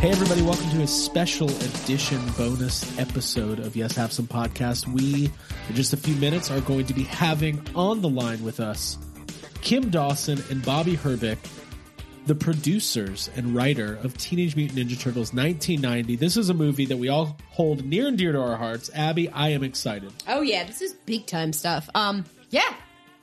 Hey, everybody, welcome to a special edition bonus episode of Yes Have Some Podcast. We, in just a few minutes, are going to be having on the line with us Kim Dawson and Bobby Herbeck, the producers and writer of Teenage Mutant Ninja Turtles 1990. This is a movie that we all hold near and dear to our hearts. Abby, I am excited. Oh yeah, this is big time stuff. Um, yeah.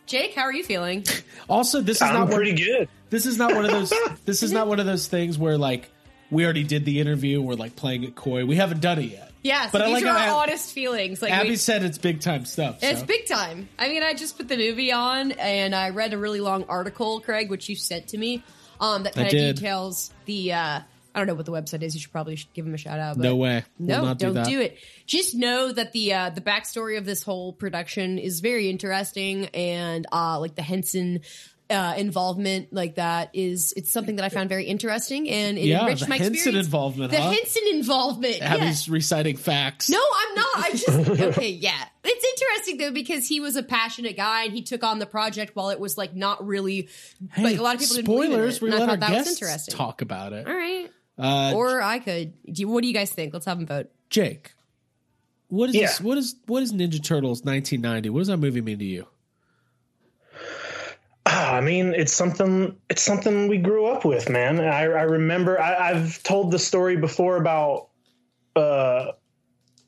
Jake, how are you feeling? Also, this is I'm not pretty one, good. This is not one of those. This is not one of those things where like we already did the interview. We're like playing it coy. We haven't done it yet. Yeah, so But I these like are how our Ab- honest feelings. Like Abby we- said it's big time stuff. it's so. big time. I mean, I just put the movie on, and I read a really long article, Craig, which you sent to me, um, that kind of details the. Uh, I don't know what the website is. You should probably give them a shout out. But No way. We'll No, not do don't that. do it. Just know that the uh, the backstory of this whole production is very interesting, and uh, like the Henson uh, involvement, like that is it's something that I found very interesting, and it Yeah, enriched the my Henson experience. involvement, The huh? Henson involvement. yeah. Abby's reciting facts. No, I'm not. I just okay, yeah. It's interesting though because he was a passionate guy and he took on the project while it was like not really Hey, like a lot of people didn't believe spoilers. it. We and I let our thought that was guests interesting. talk about it. All right, Uh, or I could. Do you, what do you guys think? Let's have them vote. Jake, what is Yeah. this? What is what is Ninja Turtles 1990? What does that movie mean to you? Ah, I mean, it's something. It's something we grew up with, man. I, I remember. I, I've told the story before about uh,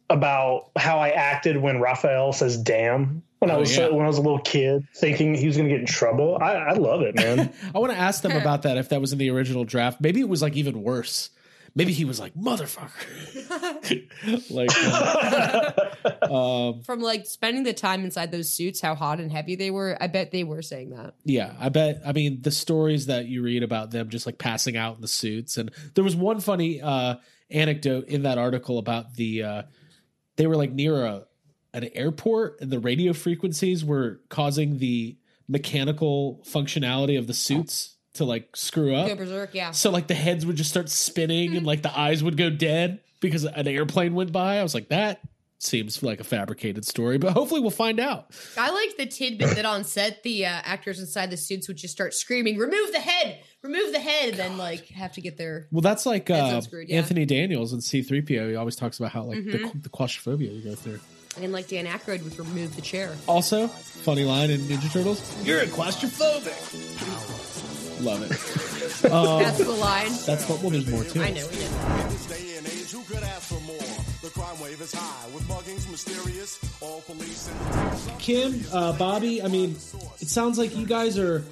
about how I acted when Raphael says "damn" when I Oh, was yeah. when I was a little kid, thinking he was going to get in trouble. I, I love it, man. I want to ask them about that if that was in the original draft. Maybe it was like even worse. Maybe he was like motherfucker. like uh, um, From like spending the time inside those suits, how hot and heavy they were. I bet they were saying that. yeah, I bet. I mean, the stories that you read about them just like passing out in the suits, and there was one funny uh, anecdote in that article about the uh, they were like near a an airport, and the radio frequencies were causing the mechanical functionality of the suits to like screw up. Go berserk, yeah. So like the heads would just start spinning and like the eyes would go dead because an airplane went by. I was like, that seems like a fabricated story, but hopefully we'll find out. I liked the tidbit that on set the uh, actors inside the suits would just start screaming, "Remove the head! Remove the head!" and then like have to get their Well, that's like Heads uh, unscrewed, yeah. Anthony Daniels in C3PO. He always talks about how like Mm-hmm. the, the claustrophobia you go through. and like Dan Aykroyd would remove the chair. Also, funny line in Ninja Turtles. You're a claustrophobic. Love it. Um, That's the line. that's what. Well, there's more to it. I know. We know. In this day and age, who could ask for more? The crime wave is high, with muggings mysterious. All police and Kim, uh, Bobby, I mean, it sounds like you guys are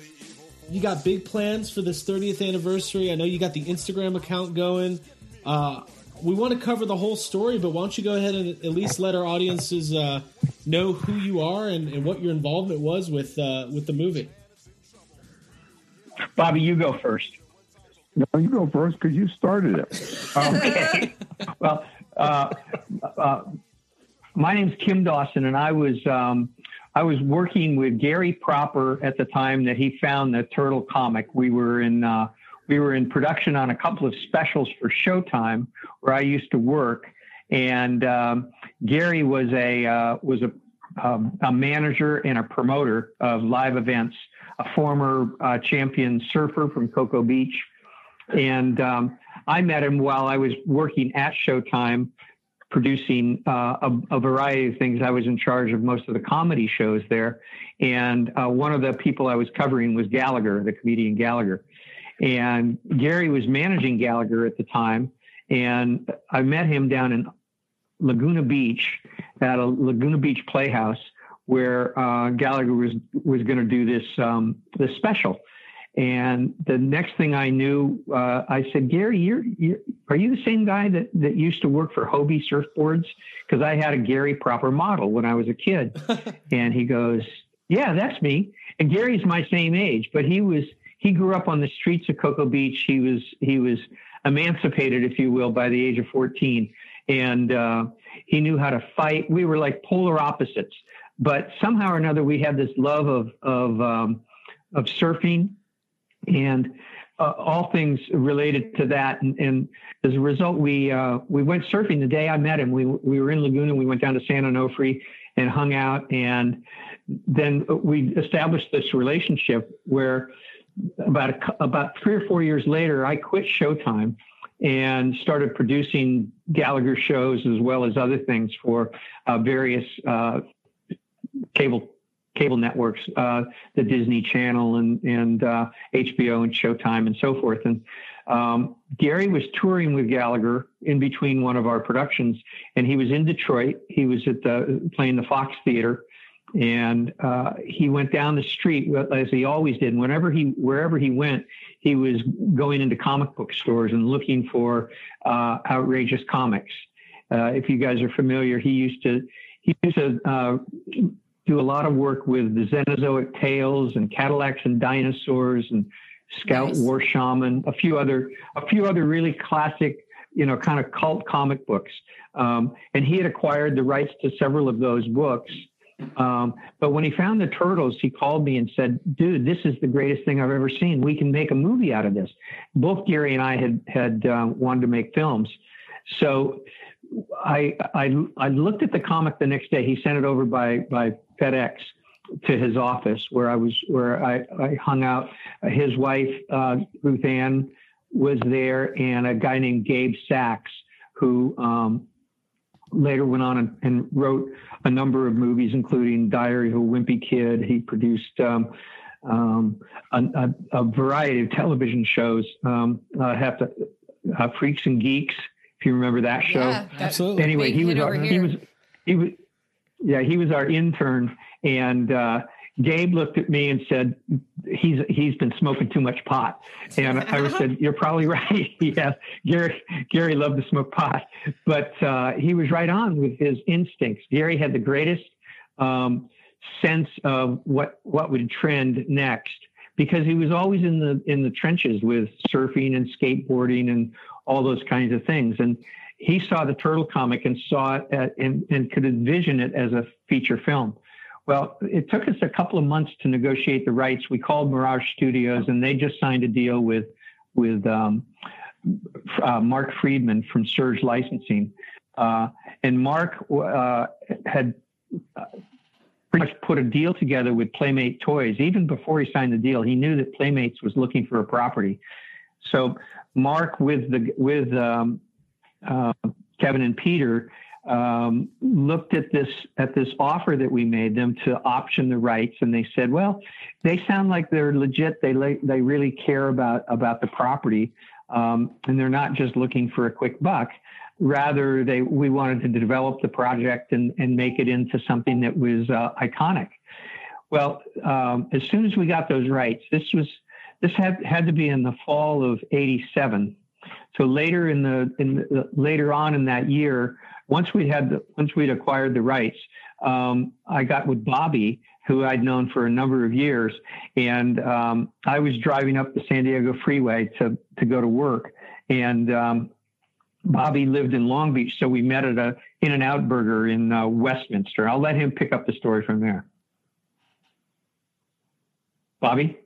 you got big plans for this 30th anniversary. I know you got the Instagram account going. Uh, we want to cover the whole story, but why don't you go ahead and at least let our audiences uh, know who you are and, and what your involvement was with uh, with the movie. Bobby, you go first. No, you go first because you started it. Okay. well, uh, uh, my name's Kim Dawson, and I was um, I was working with Gary Propper at the time that he found the Turtle comic. We were in uh, we were in production on a couple of specials for Showtime, where I used to work, and um, Gary was a uh, was a um, a manager and a promoter of live events, a former uh, champion surfer from Cocoa Beach. And um, I met him while I was working at Showtime, producing uh, a, a variety of things. I was in charge of most of the comedy shows there. And uh, one of the people I was covering was Gallagher, the comedian Gallagher. And Gary was managing Gallagher at the time. And I met him down in Laguna Beach at a Laguna Beach Playhouse where uh, Gallagher was was going to do this um, this special. And the next thing I knew, uh, I said, Gary, you're, you're are you the same guy that that used to work for Hobie Surfboards? Because I had a Gary Propper model when I was a kid. and he goes, Yeah, that's me. And Gary's my same age, but he was he grew up on the streets of Cocoa Beach. He was he was emancipated, if you will, by the age of 14. And uh, he knew how to fight. We were like polar opposites, but somehow or another, we had this love of of um, of surfing and uh, all things related to that. And, and as a result, we uh, we went surfing the day I met him. We we were in Laguna. We went down to San Onofre and hung out, and then we established this relationship where about a, about three or four years later, I quit Showtime and started producing Gallagher shows as well as other things for uh, various uh, cable cable networks, uh, the Disney Channel and and uh, HBO and Showtime and so forth. And um, Gary was touring with Gallagher in between one of our productions, and he was in Detroit. He was at the playing the Fox Theater, and uh, he went down the street as he always did. Whenever he wherever he went, he was going into comic book stores and looking for uh, outrageous comics. Uh, if you guys are familiar, he used to he used to uh, do a lot of work with the Xenozoic Tales and Cadillacs and Dinosaurs and Scout Nice. War Shaman, a few other a few other really classic, you know, kind of cult comic books. Um, and he had acquired the rights to several of those books. Um, but when he found the turtles, he called me and said, "Dude, this is the greatest thing I've ever seen. We can make a movie out of this." Both Gary and I had had uh, wanted to make films, so I, I I looked at the comic the next day. He sent it over by by FedEx to his office where I was where I, I hung out. His wife uh, Ruth Ann was there, and a guy named Gabe Sachs who um, later went on and, and wrote a number of movies, including Diary of a Wimpy Kid. He produced. Um, um, a, a, a variety of television shows. Um, I have to uh, Freaks and Geeks, if you remember that show Yeah, Absolutely. anyway, he was hit he was he was yeah he was our intern, and uh, Gabe looked at me and said he's he's been smoking too much pot, and I said you're probably right. yeah, Gary Gary loved to smoke pot, but uh, he was right on with his instincts. Gary had the greatest um, sense of what what would trend next because he was always in the in the trenches with surfing and skateboarding and all those kinds of things and he saw the turtle comic and saw it at, and, and could envision it as a feature film well it took us a couple of months to negotiate the rights we called mirage studios and they just signed a deal with with um, uh, mark freedman from surge licensing uh, and mark uh, had pretty much put a deal together with Playmate Toys. Even before he signed the deal, he knew that Playmates was looking for a property. So Mark, with the with um, uh, Kevin and Peter, um, looked at this at this offer that we made them to option the rights, and they said, "Well, they sound like they're legit. They they really care about about the property, um, and they're not just looking for a quick buck." rather they we wanted to develop the project and, and make it into something that was uh, iconic. Well, um, as soon as we got those rights, this was this had had to be in the fall of '87. So later in the in the, later on in that year, once we had the, once we'd acquired the rights, um, I got with Bobby, who I'd known for a number of years, and um, I was driving up the San Diego Freeway to to go to work, and um, Bobby lived in Long Beach, so we met at a In and Out Burger in uh, Westminster. I'll let him pick up the story from there. Bobby?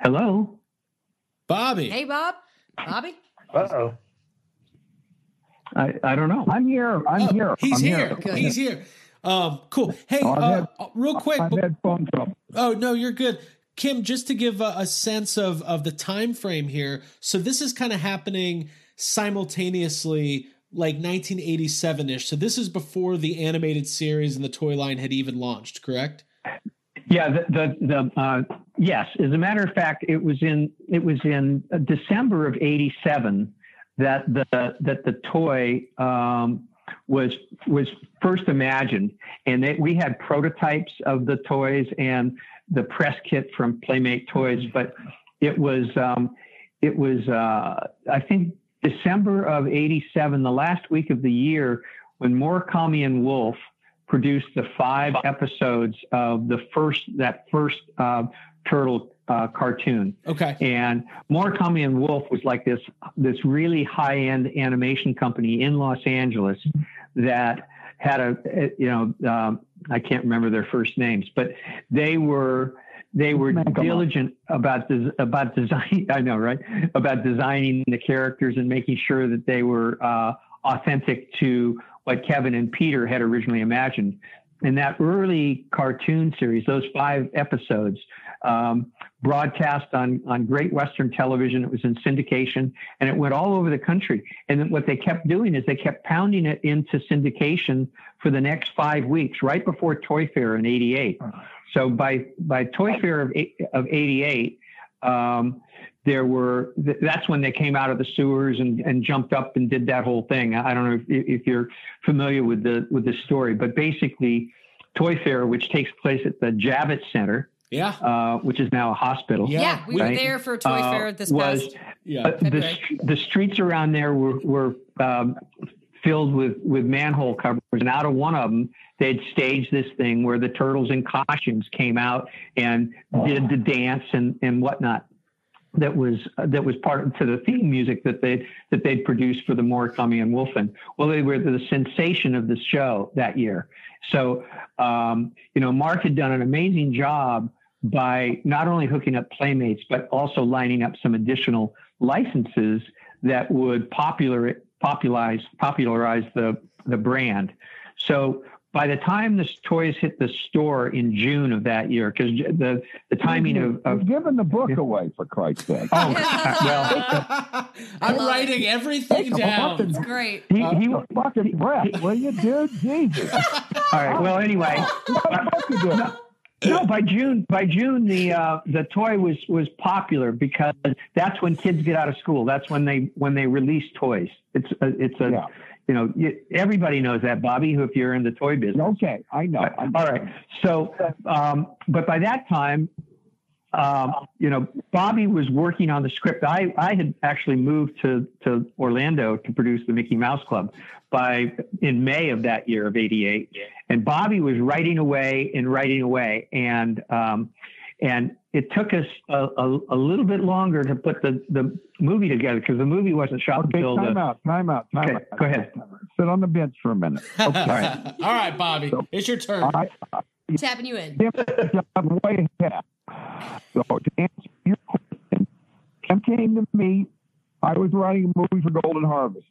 Hello? Bobby. Hey, Bob. Bobby. Uh oh. I, I don't know. I'm here. I'm Oh, here. He's I'm here. Good. He's here. Um, cool. Hey, Oh, uh, had- uh, real quick. I've had phone trouble. Oh no, you're good. Kim, just to give a, a sense of of the time frame here. So this is kind of happening simultaneously like 1987ish. So this is before the animated series and the toy line had even launched, correct? Yeah, the the, the uh, yes. As a matter of fact, it was in it was in December of '87 that the that the toy um, was was first imagined, and they, we had prototypes of the toys and the press kit from Playmate Toys, but it was um, it was uh, I think December of '87, the last week of the year, when Murakami and Wolf produced the five episodes of the first that first uh, turtle uh, cartoon. Okay. And Murakami and Wolf was like this this really high end animation company in Los Angeles that had a you know um, I can't remember their first names, but they were they were Megamo. diligent about des- about design. I know, right? About designing the characters and making sure that they were uh, authentic to what Kevin and Peter had originally imagined. In that early cartoon series, those five episodes, um, broadcast on, on Great Western Television. It was in syndication and it went all over the country. And then what they kept doing is they kept pounding it into syndication for the next five weeks, right before Toy Fair in 88. So by, by Toy Fair of, of 88, um, there were that's when they came out of the sewers and, and jumped up and did that whole thing. I don't know if, if you're familiar with the with the story, but basically, Toy Fair, which takes place at the Javits Center, Yeah. uh, which is now a hospital. Yeah, Yeah, we were there for Toy uh, Fair this was past. Yeah. uh, the, the streets around there were, were um, filled with, with manhole covers, and out of one of them, they'd staged this thing where the turtles in costumes came out and did the dance and, and whatnot. That was that was part of, to the theme music that they that they'd produced for the Murakami and Wolfen. Well, they were the sensation of the show that year. So, um, you know, Mark had done an amazing job by not only hooking up playmates, but also lining up some additional licenses that would popular, popularize, popularize the, the brand. So by the time the toys hit the store in June of that year, because the, the timing of, of You've given the book away for Christ's sake. oh, well, I'm love writing everything Take down. fucking- Great. he, Uh, he, Take a fucking breath, will you, dude? Jesus. all right. Well, anyway, What? No, by June, by June, the uh, the toy was was popular because that's when kids get out of school. That's when they when they release toys. It's a, it's a Yeah. You know you, everybody knows that Bobby who if you're in the toy business. Okay, I know. I know. All right. So, um, but by that time, um, you know, Bobby was working on the script. I, I had actually moved to, to Orlando to produce the Mickey Mouse Club by in May of that year of 88. And Bobby was writing away and writing away. And, um, and it took us a, a, a little bit longer to put the, the movie together because the movie wasn't shot Okay, until time the, out, time out, time Okay, out. go ahead. Sit on the bench for a minute. All right. All right, Bobby. It's your turn. I, Tapping you in. I'm way ahead. So to answer your question, Kim came to me. I was writing a movie for Golden Harvest.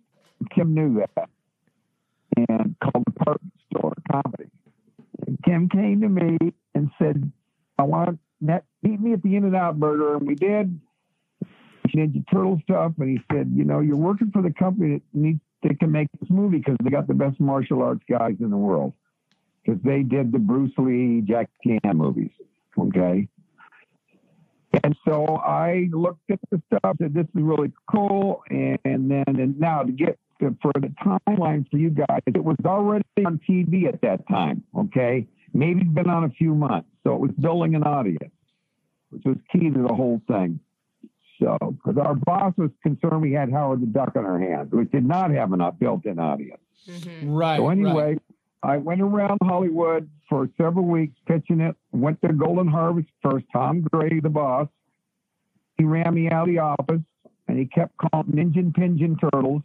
Kim knew that, and called Department Store Comedy. And Kim came to me and said, "I want to met, meet me at the In and Out Burger," and we did. Ninja Turtle stuff, and he said, "You know, you're working for the company that needs that can make this movie because they got the best martial arts guys in the world." because they did the Bruce Lee, Jack Chan movies. Okay. And so I looked at the stuff, said this is really cool. And then, and now to get to, for the timeline for you guys, it was already on TV at that time. Okay. Maybe been on a few months. So it was building an audience, which was key to the whole thing. So, because our boss was concerned we had Howard the Duck on our hands, we did not have an built in audience. Mm-hmm. Right. So right. anyway, I went around Hollywood for several weeks pitching it. Went to Golden Harvest first. Tom Gray, the boss, he ran me out of the office, and he kept calling Ninja Pigeon Turtles,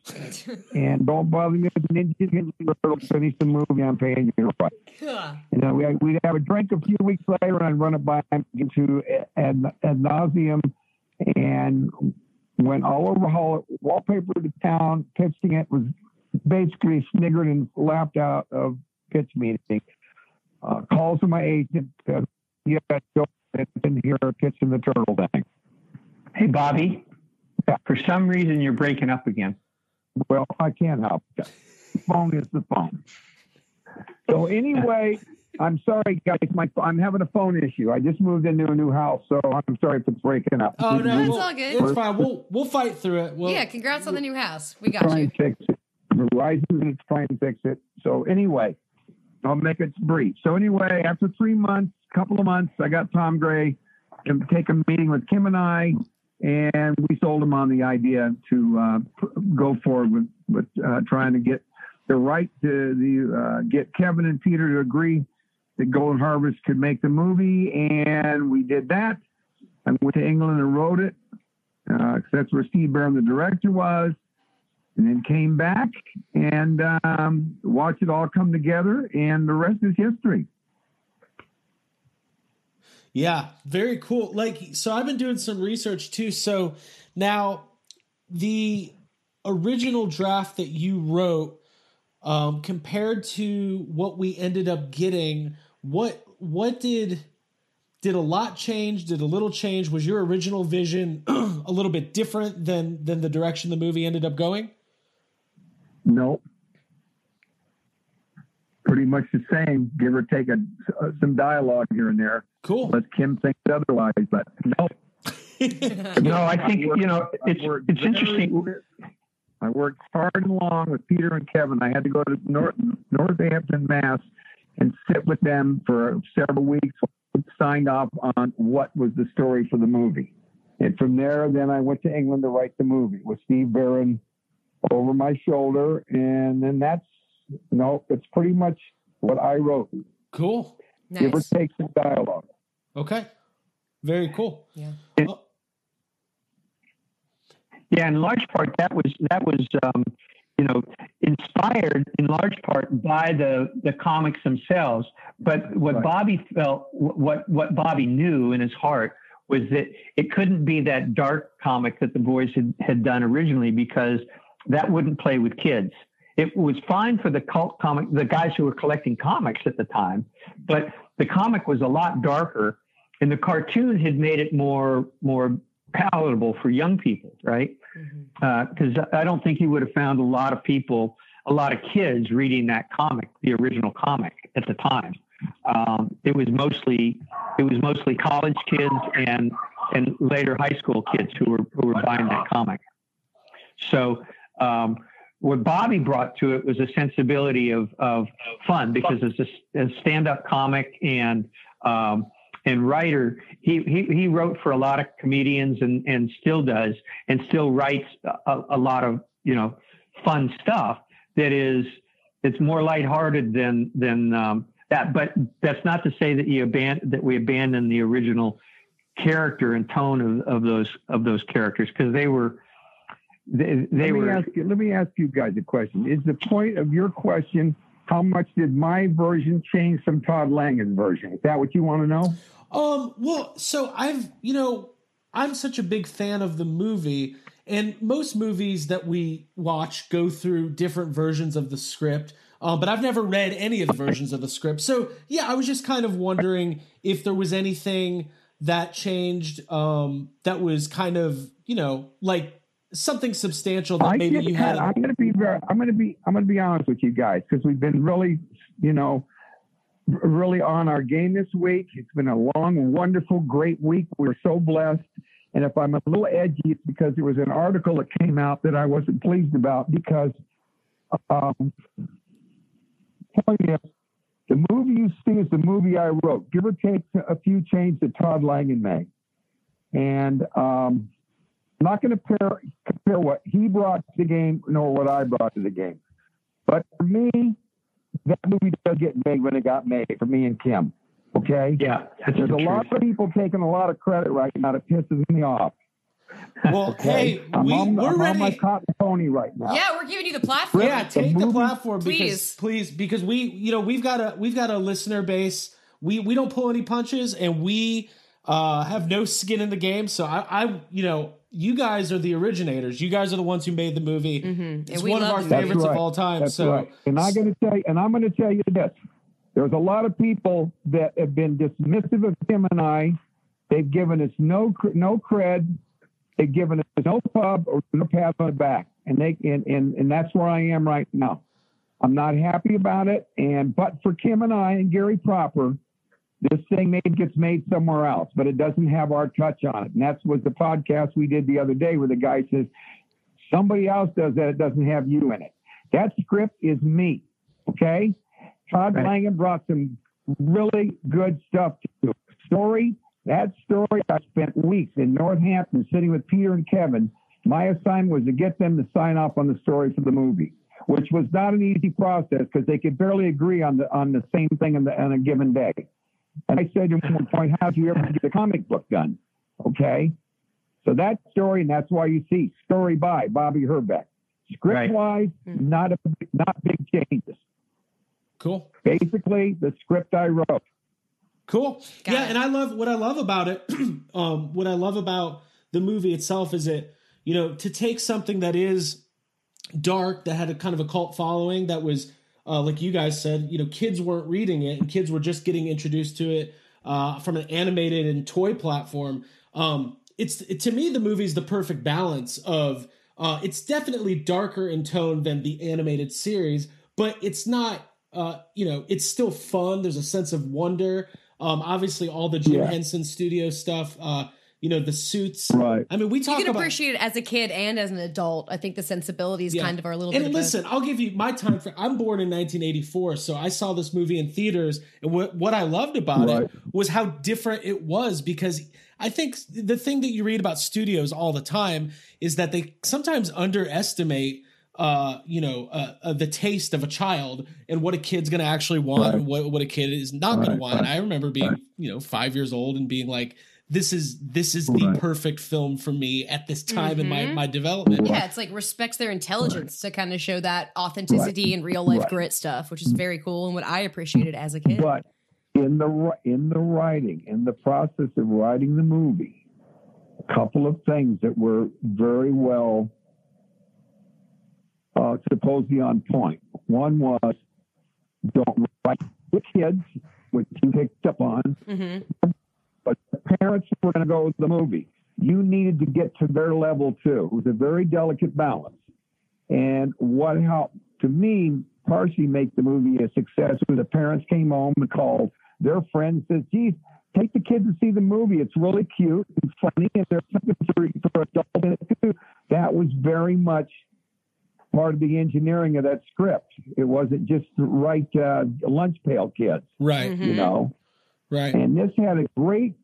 and don't bother me with Ninja Pigeon Turtles. Finish the movie. I'm paying you right. And then we, we'd have a drink a few weeks later, and I'd run it by him into ad, ad nauseum, and went all over Hall, wallpaper to town, pitching it was basically sniggered and laughed out of pitch meeting. Uh, calls to my agent, said, yeah, go in here pitching the turtle thing. hey, Bobby, Yeah. for some reason you're breaking up again. Well, I can't help it. The phone is the phone. So anyway, I'm sorry, guys. My I'm having a phone issue. I just moved into a new house, so I'm sorry if it's breaking up. Oh no, That's we'll- all good. It's fine. We'll we'll fight through it. We'll, yeah, congrats on the new house. We got try you. and fix it. Verizon is trying to fix it. So anyway, I'll make it brief. So anyway, after three months, couple of months, I got Tom Gray to take a meeting with Kim and I, and we sold him on the idea to uh, go forward with, with uh, trying to get the right to the uh, get Kevin and Peter to agree that Golden Harvest could make the movie, and we did that. I went to England and wrote it. Uh, 'cause that's where Steve Barron, the director, was and then came back and um, watched it all come together, and the rest is history. Yeah, very cool. Like, so I've been doing some research too. So now the original draft that you wrote, um, compared to what we ended up getting, what what did did a lot change? Did a little change? Was your original vision a little bit different than than the direction the movie ended up going? No, Pretty much the same, give or take a, some dialogue here and there. Cool. But Kim thinks otherwise. But no, No, I think you know it's it's interesting. I worked hard and long with Peter and Kevin. I had to go to North, Northampton, Mass, and sit with them for several weeks. Signed off on what was the story for the movie, and from there, then I went to England to write the movie with Steve Barron over my shoulder, and then that's you no, know, it's pretty much what I wrote. Cool. Give or take some dialogue. Okay. Very cool. Yeah. Oh, Yeah, in large part that was that was um, you know inspired in large part by the the comics themselves. But what Right. Bobby felt, what what Bobby knew in his heart was that it couldn't be that dark comic that the boys had, had done originally because that wouldn't play with kids. It was fine for the cult comic, the guys who were collecting comics at the time, but the comic was a lot darker, and the cartoon had made it more more palatable for young people, right? Because I don't think you would have found a lot of people, a lot of kids reading that comic, the original comic at the time. Um, it was mostly it was mostly college kids and and later high school kids who were who were buying that comic. So um, what Bobby brought to it was a sensibility of of fun because as a, a stand up comic and um, and writer, he, he he wrote for a lot of comedians and and still does and still writes a, a lot of you know fun stuff that is it's more lighthearted than than um, that. But that's not to say that you aban- that we abandon the original character and tone of, of those of those characters because they were they, they let me were ask you. Let me ask you guys a question. Is the point of your question how much did my version change from Todd Langen's version? Is that what you want to know? Um, well, so I've, you know, I'm such a big fan of the movie, and most movies that we watch go through different versions of the script. Um, but I've never read any of the versions of the script. So yeah, I was just kind of wondering if there was anything that changed um, that was kind of, you know, like something substantial that I maybe you had. I'm going to be very. I'm going to be. I'm going to be honest with you guys because we've been really, you know, really on our game this week. It's been a long, wonderful, great week. We're so blessed. And if I'm a little edgy, it's because there was an article that came out that I wasn't pleased about because, um, point is, the movie you see is the movie I wrote. Give or take a few changes that Todd Langen made. And um, I'm not going to compare, compare what he brought to the game nor what I brought to the game. But for me, that movie does get made when it got made for me and Kim. Okay? yeah that's There's the a lot of people taking a lot of credit right now that pisses me off. well, hey, I'm, we, on, we're I'm on my cotton pony right now. Yeah, we're giving you the platform. Yeah, take the movie- platform because Please. please because we you know we've got a we've got a listener base. We we don't pull any punches and we uh have no skin in the game. So I I you know you guys are the originators. You guys are the ones who made the movie. It's Mm-hmm. And we one of our favorites right. of all time. That's so right. And I'm going to tell you, and I'm going to tell you this: there's a lot of people that have been dismissive of Tim and I. They've given us no cr- no cred. They've given us no pub or no pat on the back, and they and, and and that's where I am right now. I'm not happy about it. And but for Kim and I and Gary Propper, this thing maybe gets made somewhere else, but it doesn't have our touch on it. And that's was the podcast we did the other day where the guy says somebody else does that, it doesn't have you in it. That script is me. Okay. Todd Right. Langen brought some really good stuff to it. Story, that story, I spent weeks in Northampton sitting with Peter and Kevin. My assignment was to get them to sign off on the story for the movie, which was not an easy process because they could barely agree on the on the same thing on, the, on a given day. And I said to him at one point, how do you ever get a comic book done? Okay. So that story, and that's why you see story by Bobby Herbeck. Script wise, not a, not big changes. cool. Basically, the script I wrote. Cool. Got yeah, it. and I love what I love about it. um, what I love about the movie itself is it, you know, to take something that is dark, that had a kind of a cult following, that was uh, like you guys said, you know, kids weren't reading it, and kids were just getting introduced to it. uh, from an animated and toy platform. Um, it's it, to me the movie is the perfect balance of uh, it's definitely darker in tone than the animated series, but it's not. Uh, you know, it's still fun. There's a sense of wonder. Um, obviously, all the Jim Yeah. Henson Studio stuff. Uh, you know, the suits. Right. I mean, we talk You talk can about appreciate it as a kid and as an adult. I think the sensibilities Yeah. kind of are a little bit. and bit. listen, I'll give you my time for. I'm born in 1984, so I saw this movie in theaters, and what what I loved about Right. it was how different it was. Because I think the thing that you read about studios all the time is that they sometimes underestimate. Uh, you know, uh, uh, the taste of a child and what a kid's going to actually want Right. and what, what a kid is not going to want. right, I remember being, right. you know, five years old and being like, this is, this is the perfect film for me at this time in my, Mhm. my development. Yeah, it's like respects their intelligence to kind of show that authenticity and real life Right. grit stuff, which is very cool and what I appreciated as a kid. But in the in the writing, in the process of writing the movie, a couple of things that were very well uh, supposedly on point. One was don't write the kids, which you picked up on, hmm but the parents were going to go to the movie. You needed to get to their level too. It was a very delicate balance. And what helped to me partially make the movie a success was the parents came home and called their friends says, geez, take the kids to see the movie. It's really cute and funny and there's something for, for adults in it too. That was very much part of the engineering of that script. It wasn't just right uh, lunch pail kids, Right. You know. Right. And this had a great,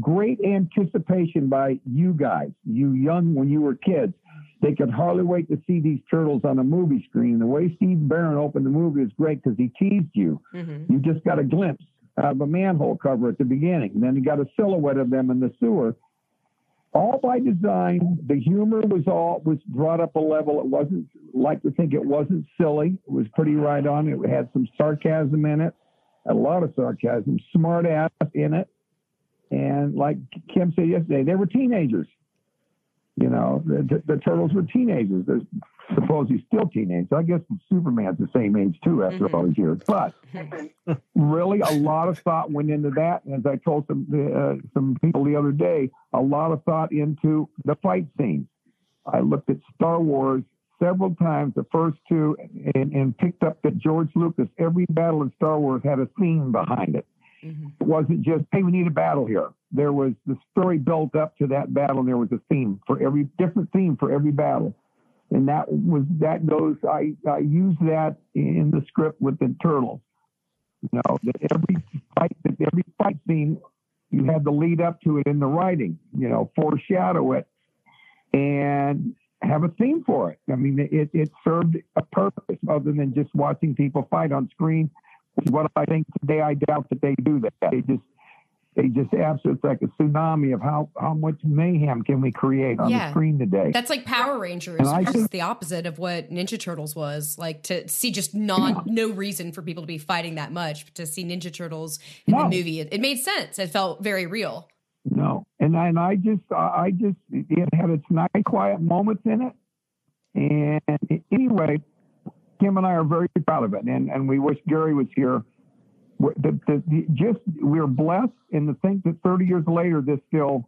great anticipation by you guys, you young when you were kids. They could hardly wait to see these turtles on a movie screen. The way Steve Barron opened the movie is great because he teased you. hmm You just got a glimpse out of a manhole cover at the beginning. And Then you got a silhouette of them in the sewer. All by design. The humor was all was brought up a level. It wasn't like to think it wasn't silly. It was pretty right on. It had some sarcasm in it, a lot of sarcasm, smart ass in it. And like Kim said yesterday, they were teenagers. You know, the, the, the turtles were teenagers. They're supposedly still teenagers. I guess Superman's the same age too after all these years. But really, a lot of thought went into that. And as I told some uh, some people the other day, a lot of thought into the fight scenes. I looked at Star Wars several times, the first two, and, and picked up that George Lucas, every battle in Star Wars had a theme behind it. hmm It wasn't just, hey, we need a battle here. There was the story built up to that battle, and there was a theme for every different theme for every battle. And that was that goes. I I use that in the script with the turtles. You know, that every fight, that every fight scene, you had to lead up to it in the writing. You know, foreshadow it, and have a theme for it. I mean, it it served a purpose other than just watching people fight on screen. Which is what I think today. I doubt that they do that. They just they just absolutely it's like a tsunami of how how much mayhem can we create on Yeah. the screen today. That's like Power Rangers, And I think- the opposite of what Ninja Turtles was. Like to see just non no reason for people to be fighting that much. But to see Ninja Turtles in the movie, it, it made sense. It felt very real. No, and and I just I just it had its nice quiet moments in it, and anyway, Kim and I are very proud of it, and and we wish Gary was here. The, the, the, just we're blessed, and to think that 30 years later this still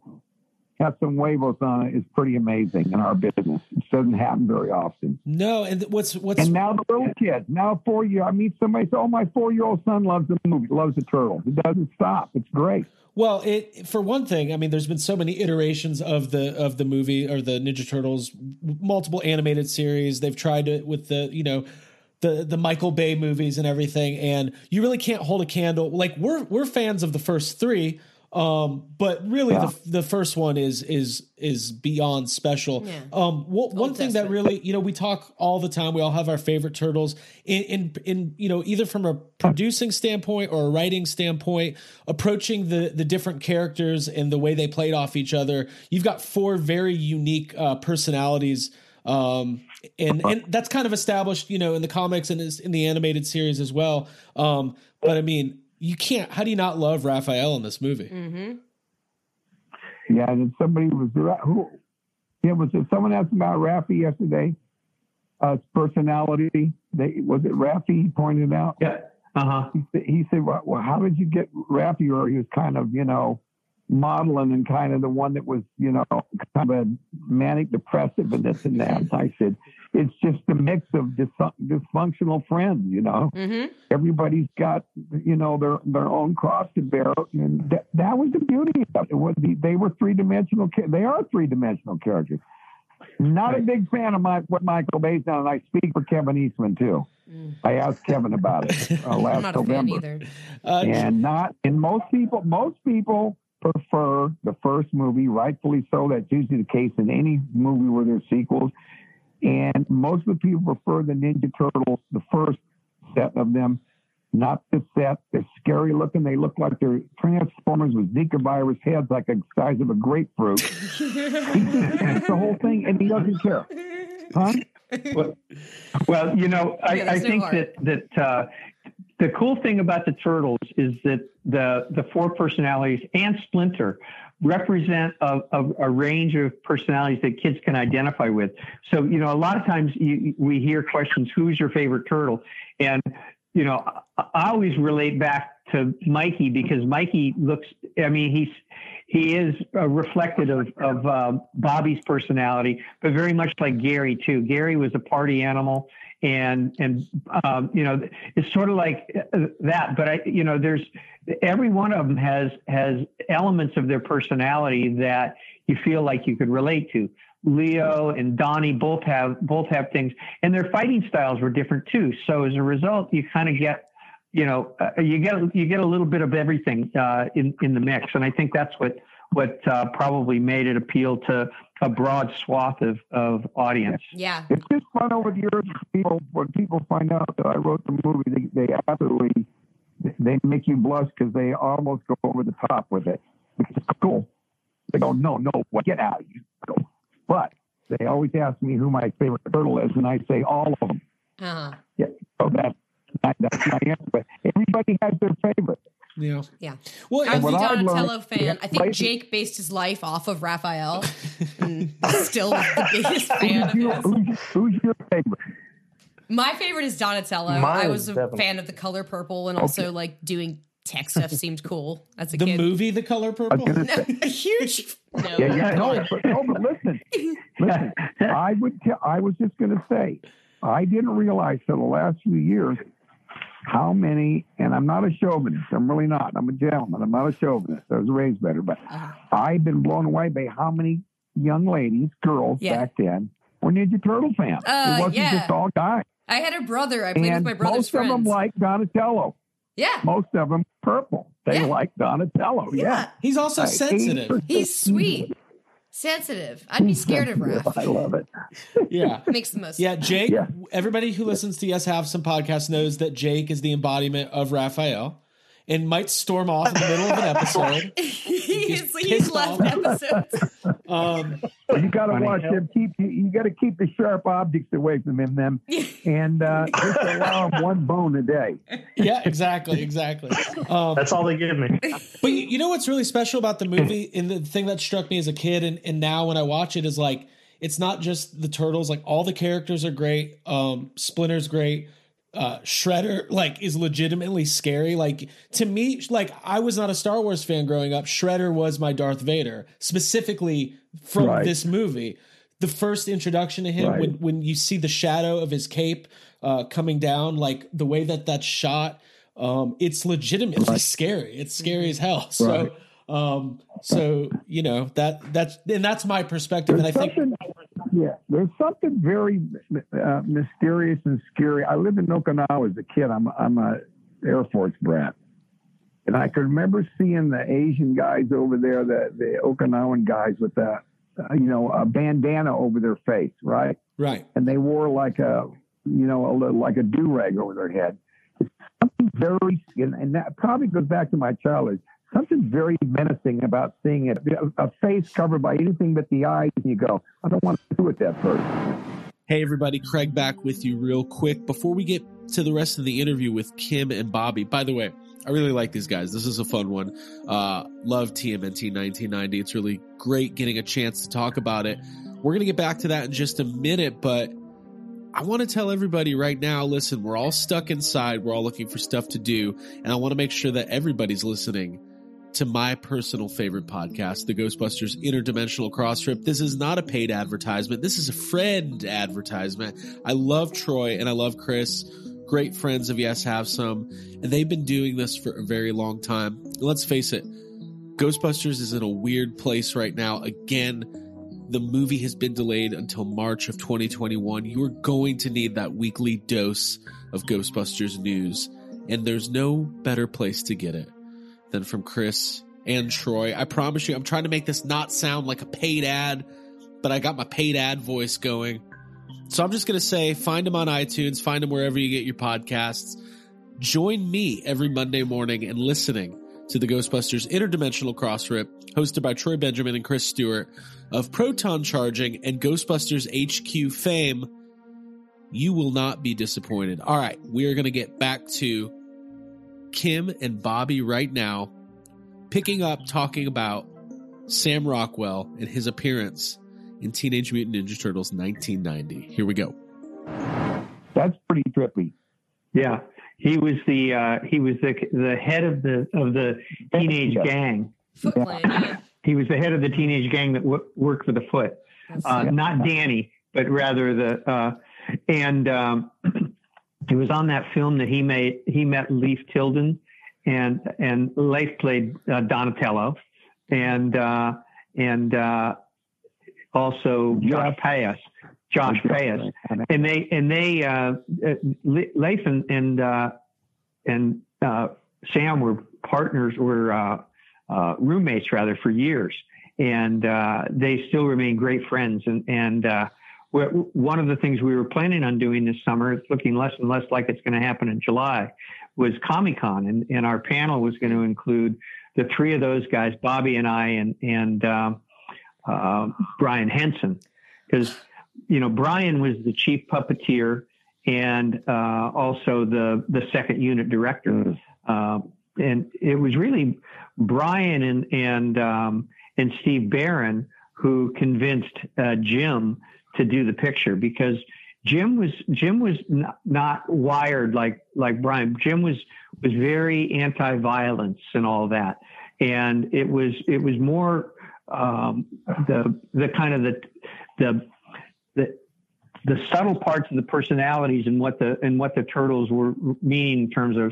has some huevos on it is pretty amazing in our business. It doesn't happen very often. No, and what's what's And now the little kids, now four year, I meet somebody say, "Oh, my four year old son loves the movie, loves the turtles." It doesn't stop. It's great. well, it for one thing, I mean, there's been so many iterations of the of the movie or the Ninja Turtles, multiple animated series. They've tried it with the you know the the Michael Bay movies and everything, and you really can't hold a candle. Like we're we're fans of the first three. Um, but really, Yeah. the the first one is is is beyond special. Yeah. Um, wha- one thing that really, you know, we talk all the time. We all have our favorite turtles. In in in you know, either from a producing standpoint or a writing standpoint, approaching the the different characters and the way they played off each other. You've got four very unique uh, personalities. Um, and and that's kind of established, you know, in the comics and is in the animated series as well. Um, but I mean, you can't. How do you not love Raphael in this movie? hmm Yeah, and somebody was who? Yeah, was it someone asked about Rafi yesterday? Uh, personality. They was it Rafi? He pointed out. Yeah. Uh huh. he said, he said, well, well, how did you get Raffy? Or he was kind of, you know, modeling and kind of the one that was, you know, kind of a manic depressive and this and that. I said, it's just a mix of dis- dysfunctional friends, you know. Mm-hmm. Everybody's got, you know, their their own cross to bear, and that, that was the beauty of it. it was the, they were three dimensional. They are three dimensional characters. Not a big fan of my, what Michael Bay's done, and I speak for Kevin Eastman too. I asked Kevin about it uh, I'm last not a fan November either. Uh, and not and most people most people prefer the first movie rightfully so. That's usually the case in any movie where there's sequels. And most of the people prefer the ninja turtles the first set of them not the set. They're scary looking. They look like they're transformers with zika virus heads like the size of a grapefruit. And it's the whole thing and he doesn't care. Huh? Well, well, you know, I, Yeah, I think hard. that that uh, the cool thing about the turtles is that the the four personalities and Splinter represent a, a, a range of personalities that kids can identify with. So, you know, a lot of times you, we hear questions, "Who's your favorite turtle?" and you know, I, always relate back to Mikey because Mikey looks. I mean, he's he is uh, reflected of, of uh, Bobby's personality, but very much like Gary too. Gary was a party animal, and and um, you know it's sort of like uh, that. But I, you know, there's every one of them has has elements of their personality that you feel like you could relate to. Leo and Donnie both have both have things, and their fighting styles were different too. So as a result, you kind of get you know, uh, you get you get a little bit of everything uh, in in the mix, and I think that's what what uh, probably made it appeal to a broad swath of of audience. Yeah. It's just fun over the years. People, when people find out that I wrote the movie, they, they absolutely they make you blush because they almost go over the top with it. It's cool. They go, no, no, what? Get out. You go. But they always ask me who my favorite turtle is, and I say all of them. Uh-huh. Yeah, so that's that's my answer. But everybody has their favorite. Yeah. Yeah. Well, I'm and the I've Donatello learned- fan. yeah, I think right- Jake based his life off of Raphael. Mm. still the biggest fan of Who's your, his. who's, who's your favorite? My favorite is Donatello. Mine I was a definitely- fan of the color purple and also like doing tech stuff seemed cool as a the kid. movie The Color Purple. was a huge no. yeah, yeah, no, but, no, but listen, listen. I would tell. I was just going to say, I didn't realize till the last few years how many. And I'm not a chauvinist. I'm really not. I'm a gentleman. I'm not a chauvinist. I was raised better, but Uh-huh. I've been blown away by how many young ladies, girls Yeah. back then, were Ninja Turtle fans. Uh, it wasn't yeah. just all guys. I had a brother. I played with my brother's most friends. of them like Donatello. yeah. Most of them purple. They Yeah. like Donatello. Yeah. Yeah. He's also Like sensitive. 80%. He's sweet. Sensitive. I'd be scared of Raph. I love it. Yeah. Makes the most Yeah, Jake. Yeah. Everybody who listens to Yes Have Some podcast knows that Jake is the embodiment of Raphael, and might storm off in the middle of an episode. he's, he's left off. episodes. Um, You got to watch them. Keep you, you got to keep the sharp objects away from him. Them and uh, just allow them one bone a day. yeah, exactly, exactly. Um, That's all they give me. But you, you know what's really special about the movie, and the thing that struck me as a kid, and, and now when I watch it, is like it's not just the turtles. Like all the characters are great. Um, Splinter's great. Uh, Shredder like is legitimately scary. Like to me, like I was not a Star Wars fan growing up. Shredder was my Darth Vader, specifically from Right. this movie. The first introduction to him, Right. when when you see the shadow of his cape uh, coming down, like the way that that's shot, um, it's legitimately scary. It's scary as hell. So, um, so you know that that's and that's my perspective, and I think yeah, there's something very uh, mysterious and scary. I lived in Okinawa as a kid. I'm I'm a Air Force brat, and I can remember seeing the Asian guys over there, the the Okinawan guys with the, uh, you know, a bandana over their face, right? right. and they wore like a you know a little like a do rag over their head. It's something very and, and that probably goes back to my childhood. Something very menacing about seeing it a, face covered by anything but the eyes, and you go, I don't want to do it that person. Hey, everybody, Craig back with you real quick. Before we get to the rest of the interview with Kim and Bobby, by the way, I really like these guys. This is a fun one. Uh, love TMNT 1990. It's really great getting a chance to talk about it. We're going to get back to that in just a minute, but I want to tell everybody right now listen, we're all stuck inside. We're all looking for stuff to do. And I want to make sure that everybody's listening to my personal favorite podcast, the Ghostbusters Interdimensional Crossrip. This is not a paid advertisement. This is a friend advertisement. I love Troy and I love Chris, great friends of Yes Have Some, and they've been doing this for a very long time. Let's face it, Ghostbusters is in a weird place right now. Again, the movie has been delayed until March of 2021. You are going to need that weekly dose of Ghostbusters news, and there's no better place to get it than from Chris and Troy. I promise you, I'm trying to make this not sound like a paid ad, but I got my paid ad voice going. So I'm just going to say find them on iTunes, find them wherever you get your podcasts. Join me every Monday morning and listening to the Ghostbusters Interdimensional Crossrip, hosted by Troy Benjamin and Chris Stewart of Proton Charging and Ghostbusters HQ fame. You will not be disappointed. All right, we are going to get back to Kim and Bobby right now, picking up talking about Sam Rockwell and his appearance in Teenage Mutant Ninja Turtles 1990. Here we go. That's pretty trippy. Yeah, he was the uh, he was the the head of the of the teenage Yeah. gang. Yeah. He was the head of the teenage gang that w- worked for the Foot. Uh, not Danny, but rather the uh, and um, it was on that film that he made. He met Leif Tilden, and and Leif played uh, Donatello, and uh, and uh, also Josh Pais. Josh Pais and they and they uh, Leif and and, uh, and uh, Sam were partners, were uh, uh, roommates rather for years, and uh, they still remain great friends. And and uh, one of the things we were planning on doing this summer, it's looking less and less like it's going to happen in July, was Comic Con, and, and our panel was going to include the three of those guys, Bobby and I, and and um, uh, Brian Henson, because you know, Brian was the chief puppeteer and uh, also the the second unit director. Uh, and it was really Brian and and um, and Steve Barron who convinced uh, Jim to do the picture because Jim was Jim was not, not wired like like Brian. Jim was was very anti-violence and all that, and it was it was more um, the the kind of the the the the subtle parts of the personalities and what the and what the turtles were meaning in terms of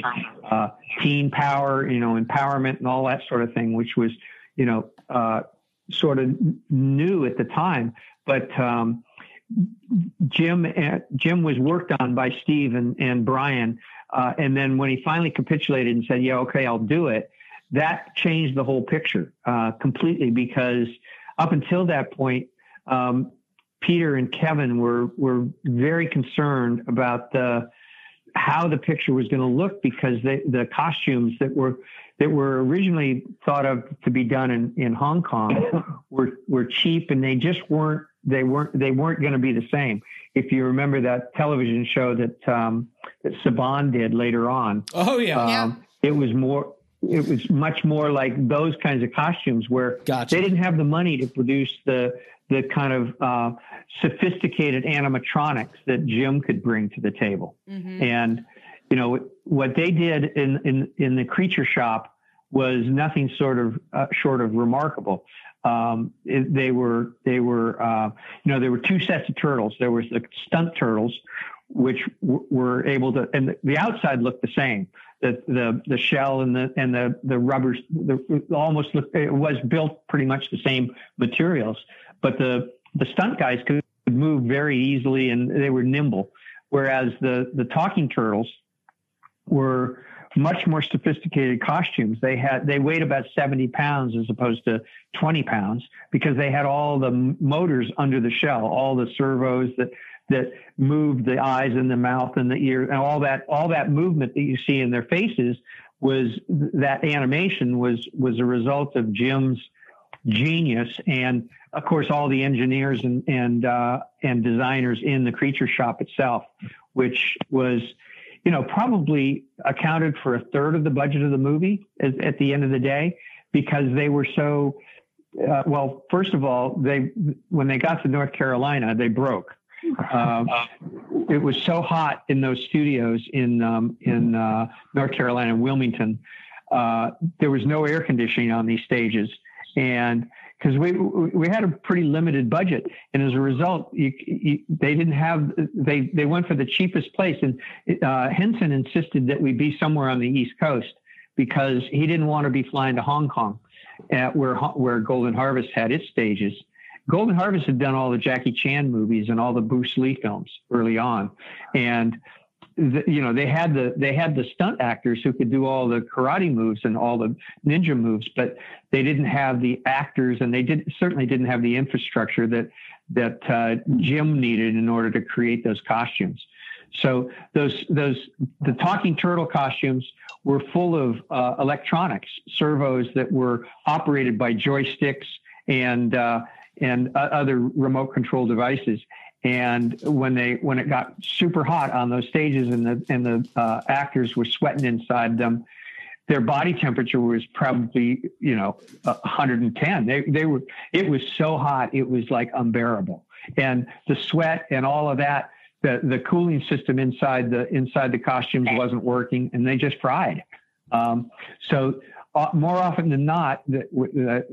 uh, teen power, you know, empowerment and all that sort of thing, which was, you know, uh, sort of new at the time. But um, Jim uh, Jim was worked on by Steve and and Brian, uh, and then when he finally capitulated and said, "Yeah, okay, I'll do it," that changed the whole picture uh, completely because up until that point. Um, Peter and Kevin were were very concerned about the how the picture was going to look because they, the costumes that were that were originally thought of to be done in, in Hong Kong were were cheap and they just weren't they weren't they weren't going to be the same. If you remember that television show that um, that Saban did later on, Oh, yeah. Yeah. um, it was more it was much more like those kinds of costumes where Gotcha. they didn't have the money to produce the the kind of uh, sophisticated animatronics that Jim could bring to the table. Mhm. And you know what they did in in in the creature shop was nothing sort of uh, short of remarkable. Um, it, they were they were uh, you know there were two sets of turtles. There was the stunt turtles, which w- were able to, and the, outside looked the same. The, the the shell and the and the the rubbers the, almost looked, it was built pretty much the same materials, but the the stunt guys could move very easily and they were nimble, whereas the the talking turtles were much more sophisticated costumes. They had they weighed about 70 pounds as opposed to 20 pounds because they had all the motors under the shell, all the servos that that moved the eyes and the mouth and the ear and all that all that movement that you see in their faces was that animation was was a result of Jim's genius and of course all the engineers and and uh, and designers in the creature shop itself, which was you know probably accounted for a third of the budget of the movie at, at the end of the day because they were so uh, well. First of all, they when they got to North Carolina, they broke Um, it was so hot in those studios in um, in uh, North Carolina, Wilmington. Uh, there was no air conditioning on these stages, and because we we had a pretty limited budget, and as a result, you, you, they didn't have they they went for the cheapest place, and uh, Henson insisted that we be somewhere on the East Coast because he didn't want to be flying to Hong Kong, at where where Golden Harvest had its stages. Golden Harvest had done all the Jackie Chan movies and all the Bruce Lee films early on, and the, you know they had the they had the stunt actors who could do all the karate moves and all the ninja moves, but they didn't have the actors and they did certainly didn't have the infrastructure that that uh, Jim needed in order to create those costumes. So those those the talking turtle costumes were full of uh, electronics, servos that were operated by joysticks and uh, and uh, other remote control devices. And when they when it got super hot on those stages and the and the uh, actors were sweating inside them, their body temperature was probably you know 110. They they were it was so hot it was like unbearable. And the sweat and all of that, the the cooling system inside the inside the costumes wasn't working, and they just fried. Um, so uh, more often than not, the, the,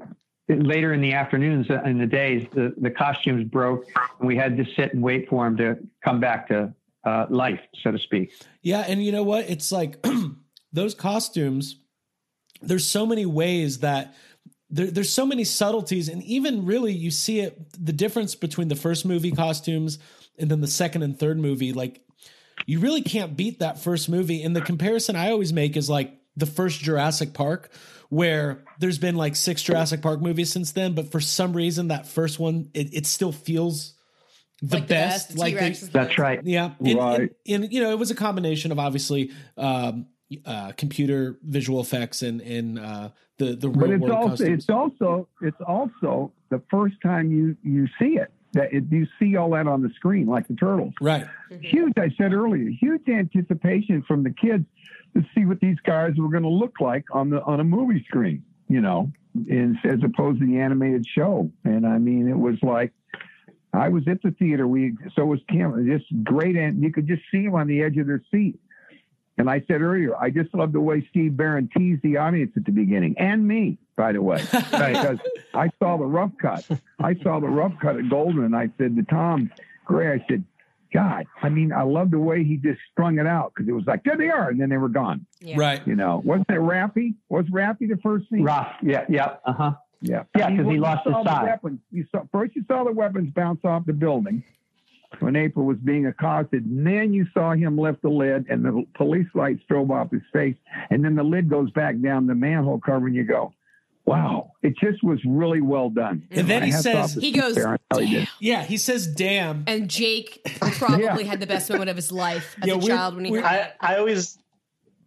later in the afternoons and the days, the, the costumes broke and we had to sit and wait for them to come back to uh, life, so to speak. Yeah. And you know what? It's like those costumes, there's so many ways that there, there's so many subtleties. And even really, you see it the difference between the first movie costumes and then the second and third movie. Like, you really can't beat that first movie. And the comparison I always make is like the first Jurassic Park where there's been like six Jurassic Park movies since then, but for some reason that first one it, it still feels the Like the best. best, like T-Rex the- That's right. yeah, and, Right. and, and, you know it was a combination of obviously um, uh, computer visual effects and and uh, the the real but it's world also costumes. it's also it's also the first time you you see it that it, you see all that on the screen like the turtles right. huge i said earlier huge anticipation from the kids to see what these guys were going to look like on the on a movie screen you know in, as opposed to the animated show. And i mean it was like i was at the theater we so was kim just great and you could just see them on the edge of their seat. And I said earlier, I just love the way Steve Barron teased the audience at the beginning, and me, by the way, because I saw the rough cut. I saw the rough cut at Golden, and I said to Tom Gray, I said, God, I mean, I love the way he just strung it out because it was like, there they are, and then they were gone. Yeah. Right. You know, wasn't it Rappy? Was Rappy the first scene? Rough. Yeah. Yeah. Uh huh. Yeah, Yeah, I mean, 'cause he when you lost his the side. Weapons, you saw first you saw the weapons bounce off the building when April was being accosted, and then you saw him lift the lid, and the police lights strobe off his face, and then the lid goes back down the manhole cover, and you go, "Wow!" It just was really well done. And then My he says- He goes, Barron, he. Yeah, he says, "Damn." And Jake probably Yeah. had the best moment of his life as Yeah, a child when he we're- heard I, that. I always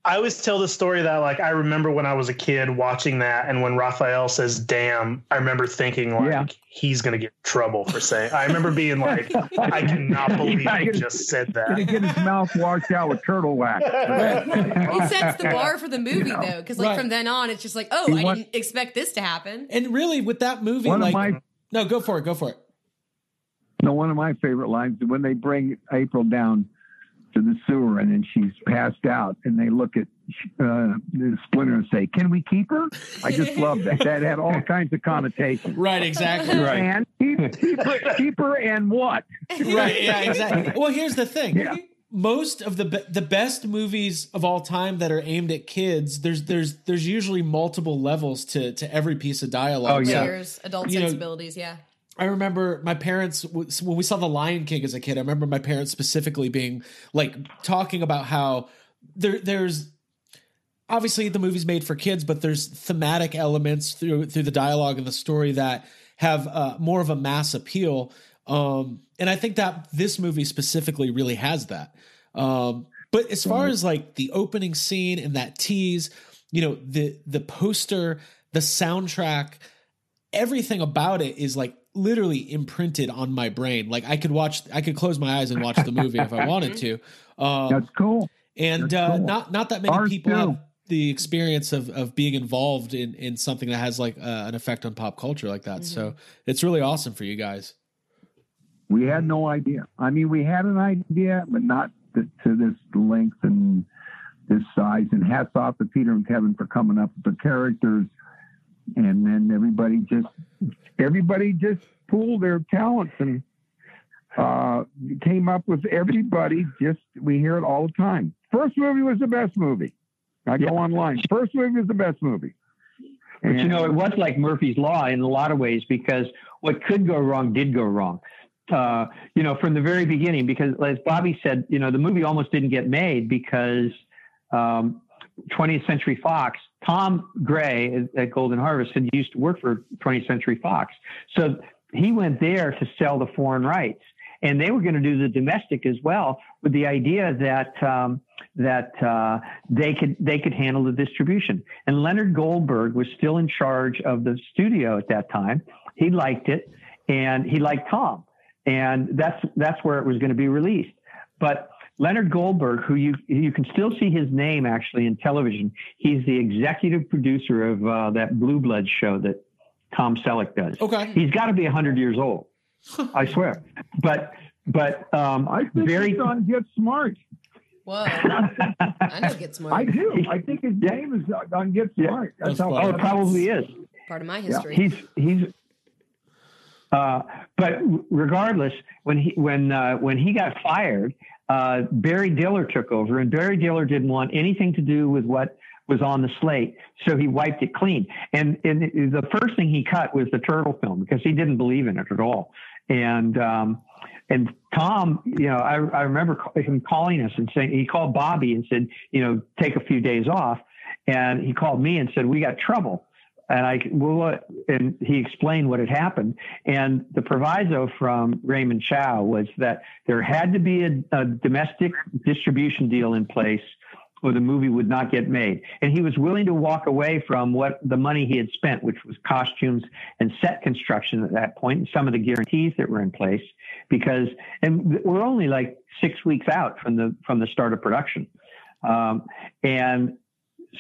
I always tell the story that like I remember when I was a kid watching that and when Raphael says damn, I remember thinking like Yeah. he's gonna get trouble for saying I remember being like, I cannot believe he just said Gonna that. get his mouth washed out with turtle wax. It sets the bar for the movie know, though, because like right. from then on, it's just like, oh, He I wants- didn't expect this to happen. And really, with that movie, One like, my no, go for it, go for it. No, one of my favorite lines is when they bring April down to the sewer and then she's passed out, and they look at uh, the Splinter and say, "Can we keep her?" I just love that. That had all kinds of connotations. Right, exactly. Right. And keep, keep, her, keep her and what? right, yeah, exactly. Well, here's the thing. Yeah. Most of the be- the best movies of all time that are aimed at kids, there's there's there's usually multiple levels to to every piece of dialogue. Oh, yeah. Layers, adult You know- sensibilities, yeah. I remember my parents when we saw The Lion King as a kid. I remember my parents specifically being like talking about how there there's obviously the movie's made for kids, but there's thematic elements through through the dialogue and the story that have uh, more of a mass appeal. Um, and I think that this movie specifically really has that. Um, but as far as like the opening scene and that tease, you know, the the poster, the soundtrack, everything about it is like literally imprinted on my brain. Like I could watch, I could close my eyes and watch the movie if I wanted to. Um, That's cool. and that's uh, cool. not not that many Ours people too. have the experience of of being involved in in something that has like uh, an effect on pop culture like that. So it's really awesome for you guys. We had no idea. I mean, we had an idea, but not to, to this length and this size. And hats off to Peter and Kevin for coming up with the characters. And then everybody just, everybody just pooled their talents and uh, came up with everybody. Just we hear it all the time. First movie was the best movie. I go online. First movie was the best movie. But you know, it was like Murphy's Law in a lot of ways because what could go wrong did go wrong. Uh, you know, from the very beginning, because as Bobby said, you know, the movie almost didn't get made because um, 20th Century Fox, Tom Gray at, Golden Harvest had used to work for 20th Century Fox. So he went there to sell the foreign rights. And they were going to do the domestic as well, with the idea that um, that uh, they could they could handle the distribution. And Leonard Goldberg was still in charge of the studio at that time. He liked it, and he liked Tom, and that's that's where it was going to be released. But Leonard Goldberg, who you you can still see his name actually in television, he's the executive producer of uh, that Blue Bloods show that Tom Selleck does. Okay. He's got to be hundred years old, I swear. But but um, I think very his son Get Smart. Whoa. I know Get Smart. I do. I think his name is on Get Yeah. Smart. That's how. oh, it probably is. Part of my history. He's he's. Uh, but regardless, when he when uh, when he got fired, uh, Barry Diller took over, and Barry Diller didn't want anything to do with what was on the slate, so he wiped it clean. And, and the first thing he cut was the turtle film because he didn't believe in it at all. And um, and Tom, you know, I, I remember him calling us and saying he called Bobby and said, you know, take a few days off. And he called me and said, we got trouble. And I, well, and he explained what had happened. And the proviso from Raymond Chow was that there had to be a, a domestic distribution deal in place or the movie would not get made. And he was willing to walk away from what the money he had spent, which was costumes and set construction at that point, and some of the guarantees that were in place, because and we're only like six weeks out from the from the start of production. Um, and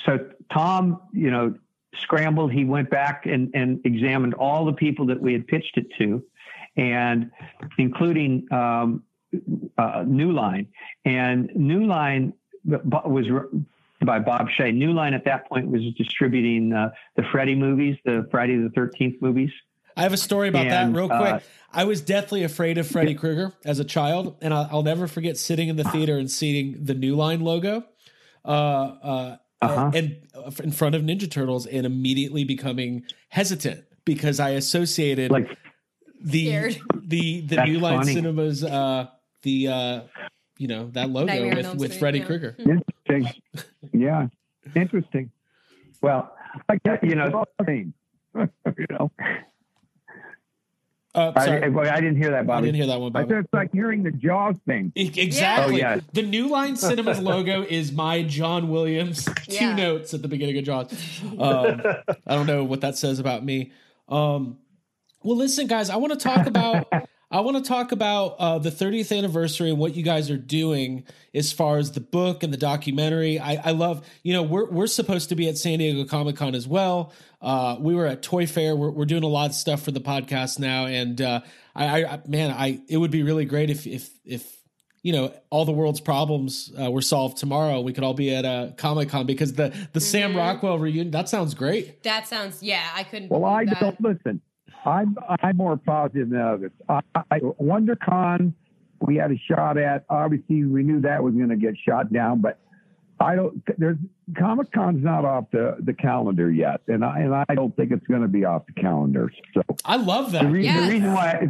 so Tom, you know, scrambled. He went back and, and examined all the people that we had pitched it to, and including um, uh, New Line. And New Line was by Bob Shaye. New Line at that point was distributing uh, the Freddy movies, the Friday the Thirteenth movies. I have a story about And, that real quick. uh, I was deathly afraid of Freddy Krueger as a child, and I'll, I'll never forget sitting in the theater and seeing the New Line logo, uh, uh, Uh-huh. and uh, in front of Ninja Turtles, and immediately becoming hesitant because I associated Like the Scared. the the That's New Line funny. Cinemas, uh, the uh, you know that logo Nightmare with with Street, Freddy yeah. Krueger. Interesting. Yeah. Interesting. well, I that, You know- name. you know, Uh, I, sorry, I, I didn't hear that, I didn't hear that one. I Bobby. said it's like hearing the Jaws thing. E- Exactly. Oh, yeah. The New Line Cinemas logo is my John Williams two Yeah. notes at the beginning of Jaws. Um, I don't know what that says about me. Um, well, listen, guys, I want to talk about. I want to talk about uh, the 30th anniversary and what you guys are doing as far as the book and the documentary. I, I love, you know, we're we're supposed to be at San Diego Comic Con as well. Uh, we were at Toy Fair. We're, we're doing a lot of stuff for the podcast now, and uh, I, I, man, I it would be really great if if if you know all the world's problems uh, were solved tomorrow. We could all be at a Comic Con because the the Sam Rockwell reunion that sounds great. That sounds, yeah, I couldn't. Well, I that. don't listen. I'm I'm more positive than others. I, I, WonderCon, we had a shot at. Obviously, we knew that was going to get shot down, but I don't. There's Comic Con's not off the, the calendar yet, and I and I don't think it's going to be off the calendar. So I love that. The, re- Yes. the reason why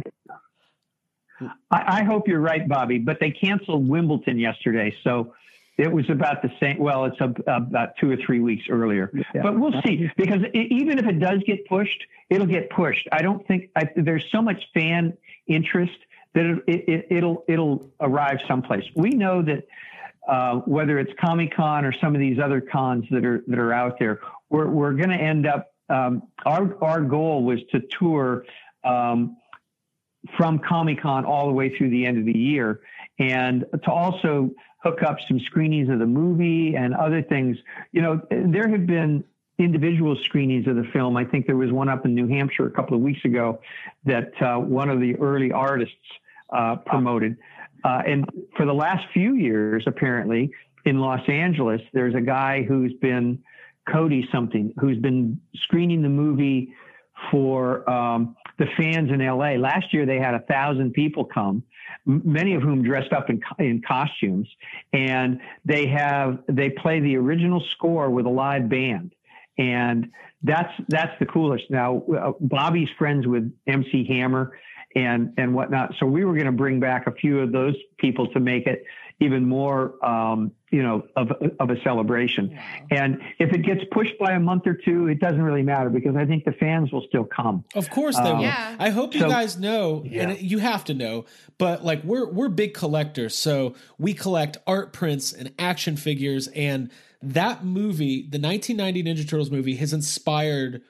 I, I hope you're right, Bobby, but they canceled Wimbledon yesterday, so it was about the same. Well, it's a, about two or three weeks earlier, Yeah. but we'll see because i even if it does get pushed, it'll get pushed. I don't think I, there's so much fan interest that it, it, it'll it'll arrive someplace. We know that uh, whether it's Comic Con or some of these other cons that are that are out there, we're we're going to end up. Um, our our goal was to tour um, from Comic Con all the way through the end of the year, and to also hook up some screenings of the movie and other things. You know, there have been individual screenings of the film. I think there was one up in New Hampshire a couple of weeks ago that uh, one of the early artists uh, promoted. Uh, and for the last few years, apparently, in Los Angeles, there's a guy who's been Cody something, who's been screening the movie for um, the fans in LA. Last year, they had a thousand people come, many of whom dressed up in, in costumes, and they have they play the original score with a live band, and that's that's the coolest. Now, uh, Bobby's friends with MC Hammer and and whatnot, so we were going to bring back a few of those people to make it even more, um, you know, of, of a celebration. And if it gets pushed by a month or two, it doesn't really matter because I think the fans will still come. Of course they Um, will. Yeah. I hope you so- guys know, Yeah. and you have to know. But like we're we're big collectors, so we collect art prints and action figures. And that movie, the 1990 Ninja Turtles movie, has inspired.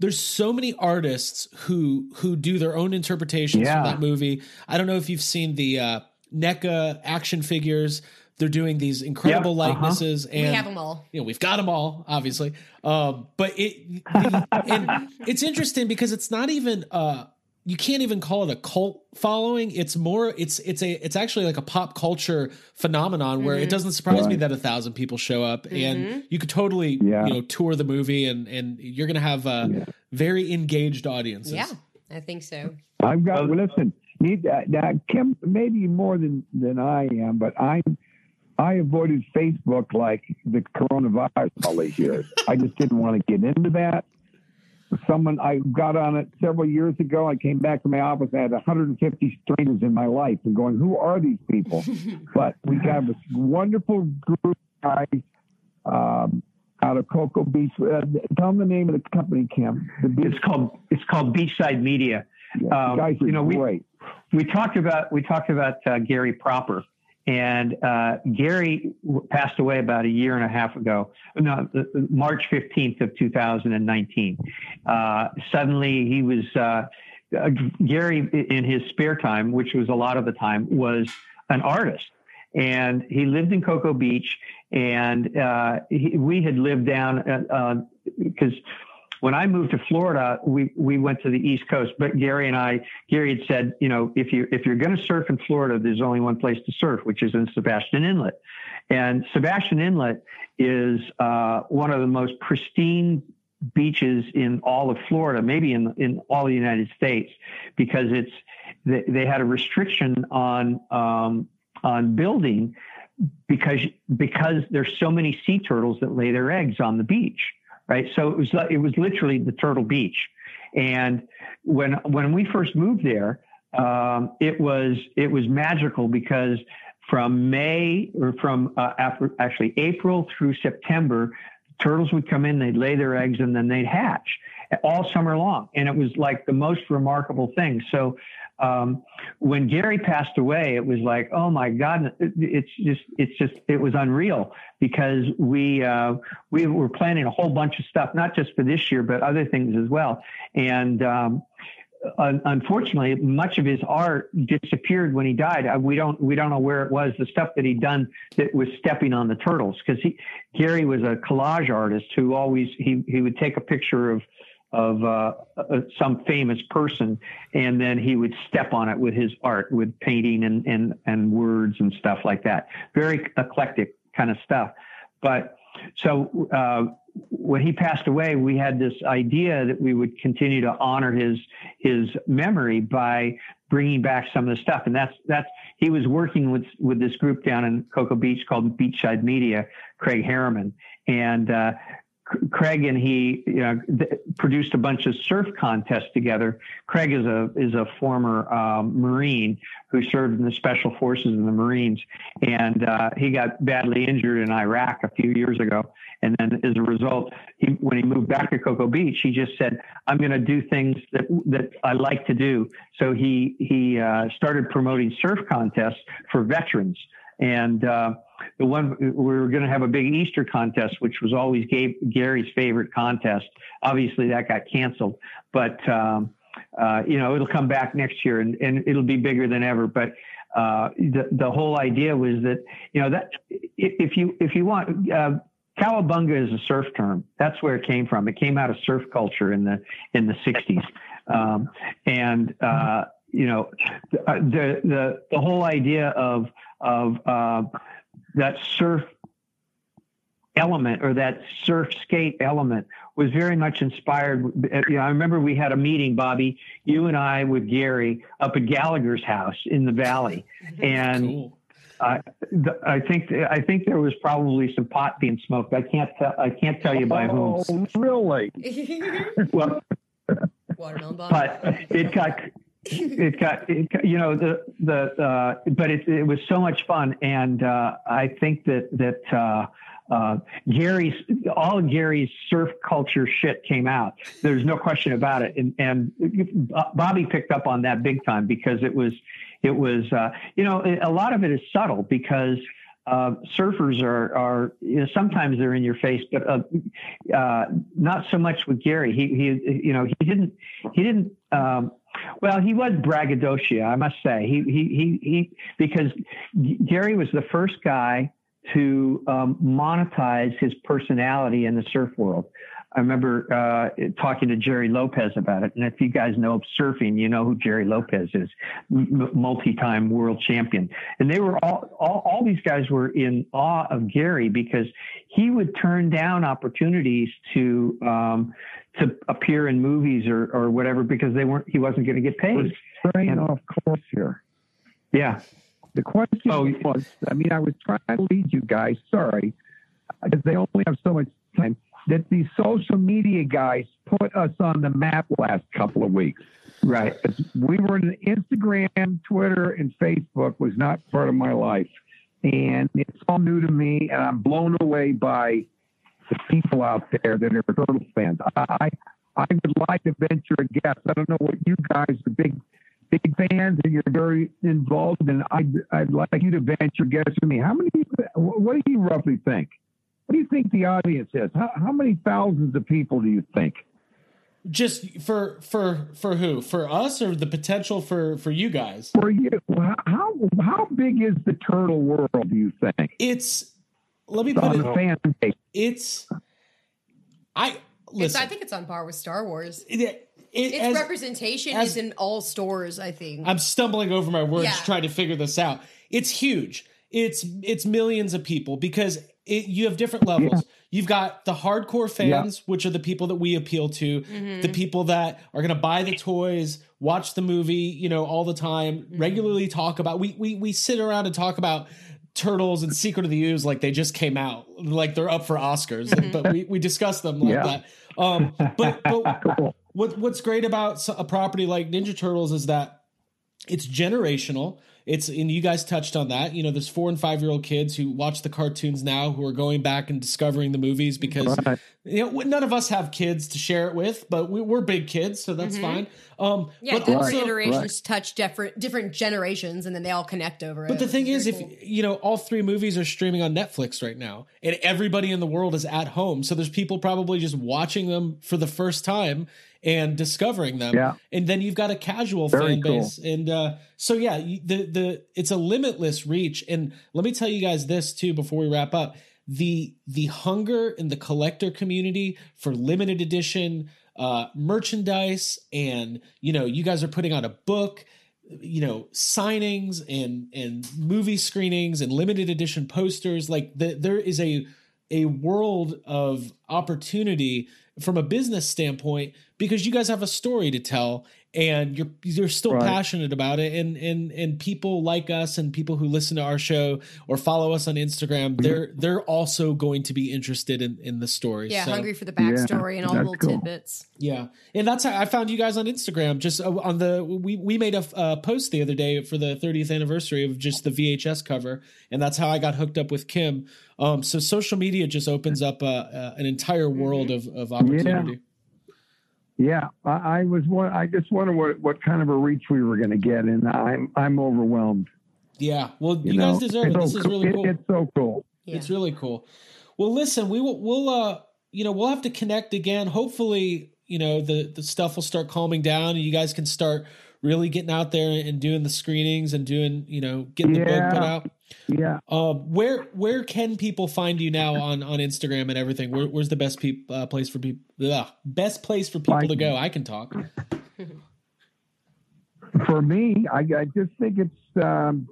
There's so many artists who who do their own interpretations Yeah. from that movie. I don't know if you've seen the uh, NECA action figures. They're doing these incredible Yeah, uh-huh. likenesses, and we have them all. you know we've got them all obviously um but it the, and it's interesting because it's not even uh you can't even call it a cult following it's more it's it's a it's actually like a pop culture phenomenon where it doesn't surprise me that a thousand people show up and you could totally Yeah. you know tour the movie and and you're gonna have uh Yeah. very engaged audiences Yeah, I think so. I've got. Well, listen, need that. Now, Kim, maybe more than than I am, but I'm. I avoided Facebook like the coronavirus all these years. I just didn't want to get into that. Someone I got on it several years ago. I came back to my office. I had 150 strangers in my life, and going, "Who are these people?" but we got this wonderful group of guys um, out of Cocoa Beach. Uh, tell them the name of the company, Kim. The It's called it's called Beachside Media. yeah, um, guys are you know, great. we talked about we talked about uh, Gary Propper, and uh, Gary passed away about a year and a half ago. No, uh, March fifteenth of two thousand and nineteen. Uh, suddenly, he was uh, uh, Gary in his spare time, which was a lot of the time, was an artist, and he lived in Cocoa Beach, and he, we had lived down because. When I moved to Florida, we, we went to the East Coast, but Gary and I, Gary had said, you know, if you, if you're going to surf in Florida, there's only one place to surf, which is in Sebastian Inlet. And Sebastian Inlet is, uh, one of the most pristine beaches in all of Florida, maybe in, in all the United States, because it's, they, they had a restriction on, um, on building because, because there's so many sea turtles that lay their eggs on the beach right? So it was it was literally the Turtle Beach, and when when we first moved there, um, it was it was magical because from May or from uh, after, actually April through September, turtles would come in, they'd lay their eggs, and then they'd hatch all summer long, and it was like the most remarkable thing. So um, when Gary passed away, it was like, oh my God, it- it's just, it's just, it was unreal because we, uh, we were planning a whole bunch of stuff, not just for this year, but other things as well. And, um, un- unfortunately, much of his art disappeared when he died. Uh, We don't, we don't know where it was. The stuff that he'd done that was stepping on the turtles, because Gary was a collage artist who always he he would take a picture of of uh, uh, some famous person, and then he would step on it with his art, with painting and and and words and stuff like that. Very eclectic kind of stuff. But so uh, when he passed away, we had this idea that we would continue to honor his his memory by bringing back some of the stuff, and that's that's he was working with with this group down in Cocoa Beach called Beachside Media, Craig Harriman, and uh, Craig and he th- produced a bunch of surf contests together. Craig is a is a former um, Marine who served in the Special Forces in the Marines, and uh, he got badly injured in Iraq a few years ago. And then, as a result, he, when he moved back to Cocoa Beach, he just said, "I'm going to do things that that I like to do." So he he uh, started promoting surf contests for veterans, and uh, the one we were going to have a big Easter contest, which was always Gary's favorite contest. Obviously, that got canceled, but um, uh, you know it'll come back next year, and, and it'll be bigger than ever. But uh, the the whole idea was that you know that if you if you want. Uh, Cowabunga is a surf term. That's where it came from. It came out of surf culture in the in the '60s, um, and uh, you know, the, uh, the the the whole idea of of uh, that surf element or that surf skate element was very much inspired. You know, I remember we had a meeting, Bobby, you and I with Gary up at Gallagher's house in the valley, and Cool. I, th- I think I think there was probably some pot being smoked. I can't tell. I can't tell you by whom. Oh, really? Well, Watermelon bomb. but it got it got it, you know the the uh, but it it was so much fun, and uh, I think that that. Uh, uh, Gary's all Gary's surf culture shit came out. There's no question about it, and and Bobby picked up on that big time because it was it was uh, you know a lot of it is subtle because uh, surfers are are you know, sometimes they're in your face, but uh, uh, not so much with Gary. He he you know he didn't he didn't. Um, well, he was braggadocio, I must say. He he he he because Gary was the first guy to um, monetize his personality in the surf world. I remember uh, talking to Gerry Lopez about it. And if you guys know surfing, you know who Gerry Lopez is, m- multi-time world champion. And they were all, all, all these guys were in awe of Gary because he would turn down opportunities to, um, to appear in movies or, or whatever because they weren't, he wasn't going to get paid. Straying And- off course here. Yeah. The question Oh, was, I mean, I was trying to lead you guys, sorry, because they only have so much time, that these social media guys put us on the map last couple of weeks. Right. We were in Instagram, Twitter, and Facebook was not part of my life. And it's all new to me, and I'm blown away by the people out there that are Turtles fans. I, I would like to venture a guess. I don't know what you guys are big big fans and you're very involved and I'd, I'd like you to venture a guess with me. How many, what do you roughly think? What do you think the audience is? How, how many thousands of people do you think? Just for for for who? For us or the potential for for you guys? For you, how, how big is the turtle world, do you think? It's let me put On it. the fan base. It's I It's, listen. I think it's on par with Star Wars. it, it, Its as- representation as- is in all stores. I think. I'm stumbling over my words Yeah. trying to figure this out. It's huge. It's it's millions of people because it, you have different levels. You've got the hardcore fans, which are the people that we appeal to, mm-hmm. the people that are going to buy the toys, watch the movie, you know, all the time, mm-hmm. regularly talk about. We we we sit around and talk about Turtles and Secret of the Ooze like they just came out, like they're up for Oscars, mm-hmm. but we we discuss them like Yeah. that. Um, but but Cool. what what's great about a property like Ninja Turtles is that it's generational. It's and you guys touched on that. You know, there's four and five year old kids who watch the cartoons now who are going back and discovering the movies because Right. you know none of us have kids to share it with, but we, we're big kids, so that's fine. Um, Mm-hmm. yeah, but different also, iterations touch different different generations, and then they all connect over it. but the which thing is, if cool. you know, all three movies are streaming on Netflix right now, and everybody in the world is at home. So there's people probably just watching them for the first time and discovering them. Yeah. And then you've got a casual Very fan cool. base, and uh, so yeah, the the it's a limitless reach. And let me tell you guys this too before we wrap up: the the hunger in the collector community for limited edition uh, merchandise, and you know, you guys are putting out a book you know signings and and movie screenings and limited edition posters like the, there is a a world of opportunity from a business standpoint because you guys have a story to tell and you're you're still Right. passionate about it and and and people like us and people who listen to our show or follow us on Instagram they're they're also going to be interested in in the story yeah, So- hungry for the backstory and all the little cool. tidbits. yeah, and that's how I found you guys on Instagram. Just uh, on the we we made a uh, post the other day for the 30th anniversary of just the VHS cover, and that's how I got hooked up with Kim. Um, so social media just opens up uh, uh, an entire world of of opportunity. Yeah, I, I was one. I just wonder what, what kind of a reach we were going to get, and I'm I'm overwhelmed. Yeah, well, you, You, guys know? deserve it. This so is cool. really It- cool. it's so cool. Yeah. It's really cool. Well, listen, we will we'll uh you know we'll have to connect again. Hopefully, you know the the stuff will start calming down, and you guys can start really getting out there and doing the screenings and doing you know getting the book put out. Yeah. Um, where where can people find you now on on Instagram and everything? Where, where's the best peop, uh, place for people? Best place for people Like- to go? I can talk. For me, I, I just think it's. Um,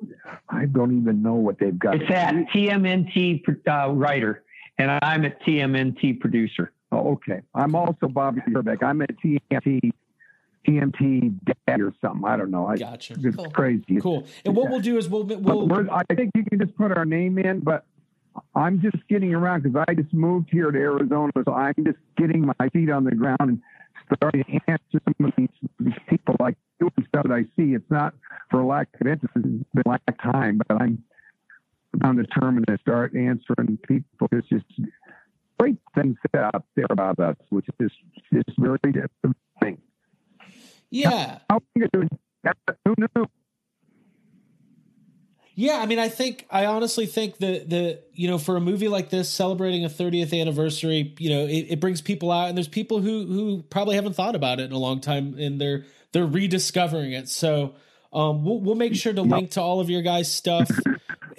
I don't even know what they've got. It's at TMNT uh, writer, and I'm at TMNT producer. Oh, okay. I'm also Bobby Herbeck. I'm at TMT, TMT Daddy or something. I don't know. I, Gotcha. It's Cool. crazy. Cool. And what we'll do is we'll, we'll I think you can just put our name in, but I'm just getting around because I just moved here to Arizona, so I'm just getting my feet on the ground and starting to answer some of these, these people like doing stuff that I see. It's not for lack of interest, it's been lack of time, but I'm I'm determined to start answering people. It's just great things out there about us, which is just very different thing. Yeah. How are you doing? Who knew? Yeah, I mean, I think I honestly think that the you know for a movie like this celebrating a 30th anniversary, you know, it, it brings people out, and there's people who who probably haven't thought about it in a long time, and they're they're rediscovering it. So um, we'll we'll make sure to link to all of your guys' stuff,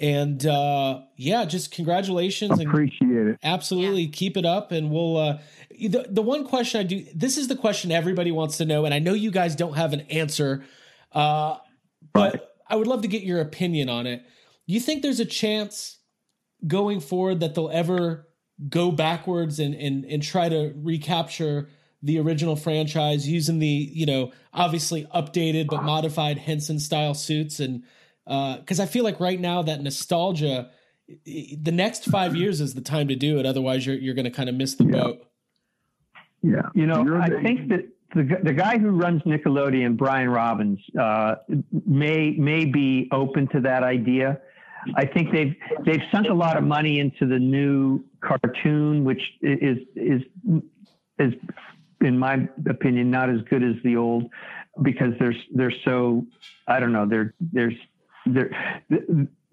and uh, yeah, just congratulations and Appreciate it. Absolutely, keep it up, and we'll. Uh, the the one question I do. This is the question everybody wants to know, and I know you guys don't have an answer, uh, but I would love to get your opinion on it. Do you think there's a chance going forward that they'll ever go backwards and and and try to recapture the original franchise using the you know obviously updated but modified Henson style suits and because I feel like right now that nostalgia the next five years is the time to do it. Otherwise, you're you're going to kind of miss the boat. Yeah. You know, You're I the- think that the the guy who runs Nickelodeon, Brian Robbins, uh, may may be open to that idea. I think they've they've sunk a lot of money into the new cartoon, which is is is in my opinion not as good as the old because there's they're so I don't know they're there's they're,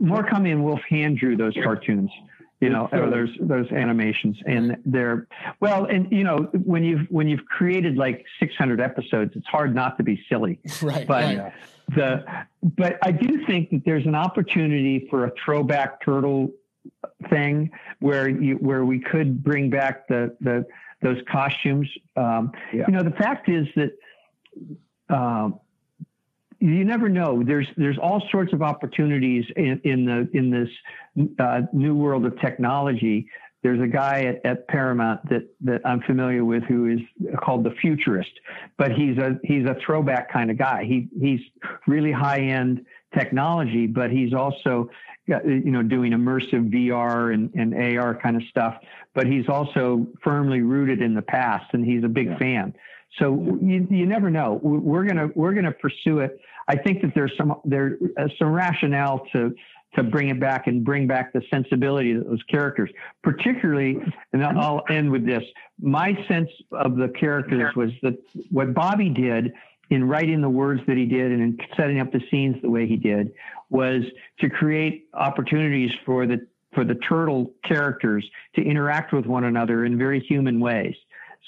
Murakami and Wolf hand drew those cartoons you know or those those animations and they're well and you know when you've when you've created like 600 episodes it's hard not to be silly Right. but right. the but I do think that there's an opportunity for a throwback turtle thing where you where we could bring back the the those costumes. Um, Yeah. You know, the fact is that um, you never know. There's there's all sorts of opportunities in, in the in this uh, new world of technology. There's a guy at, at Paramount that that I'm familiar with who is called the Futurist, but he's a he's a throwback kind of guy. He he's really high end technology, but he's also you know doing immersive VR and, and AR kind of stuff. But he's also firmly rooted in the past, and he's a big fan. So you, you never know. We- We're gonna we're gonna pursue it. I think that there's some there uh, some rationale to to bring it back and bring back the sensibility of those characters, particularly. And I'll end with this. My sense of the characters was that what Bobby did in writing the words that he did and in setting up the scenes the way he did was to create opportunities for the for the turtle characters to interact with one another in very human ways.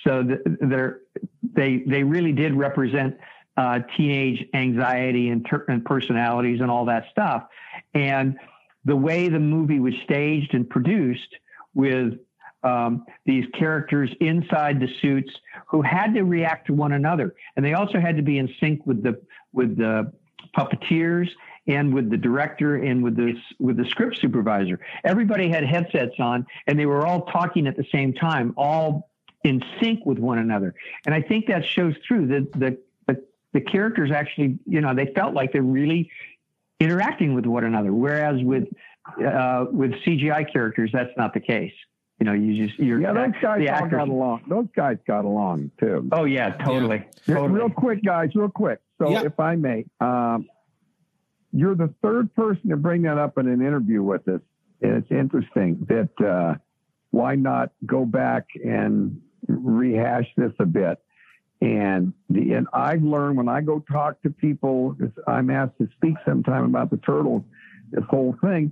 So th- they're they they really did represent uh, teenage anxiety and, ter- and personalities and all that stuff. And the way the movie was staged and produced with um, these characters inside the suits who had to react to one another, and they also had to be in sync with the with the puppeteers and with the director and with the with the script supervisor. Everybody had headsets on, and they were all talking at the same time, all in sync with one another. And I think that shows through the the the, the characters actually, you know, they felt like they're really interacting with one another. Whereas with uh, with CGI characters, that's not the case. You know, you just you're Yeah, those guys the all actors- got along. Those guys got along too. Oh yeah, totally. Yeah, totally. Real quick, guys, real quick. So, Yeah. if I may, um, you're the third person to bring that up in an interview with us. And it's interesting that uh, why not go back and rehash this a bit? And the and I've learned when I go talk to people, I'm asked to speak sometime about the turtles, this whole thing.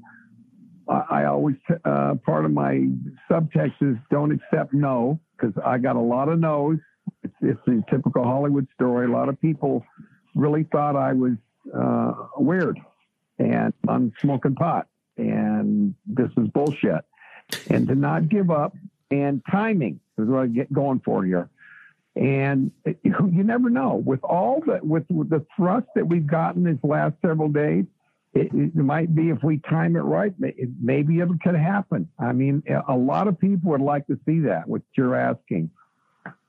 I, I always uh, part of my subtext is don't accept no because I got a lot of no's. It's, it's the typical Hollywood story. A lot of people really thought I was uh, weird and I'm smoking pot, and this is bullshit. And to not give up, and timing is what I get going for here. And it- you never know. With all the with, with the thrust that we've gotten these last several days, it, it might be if we time it right, it- maybe it could happen. I mean, a- a lot of people would like to see that. What you're asking,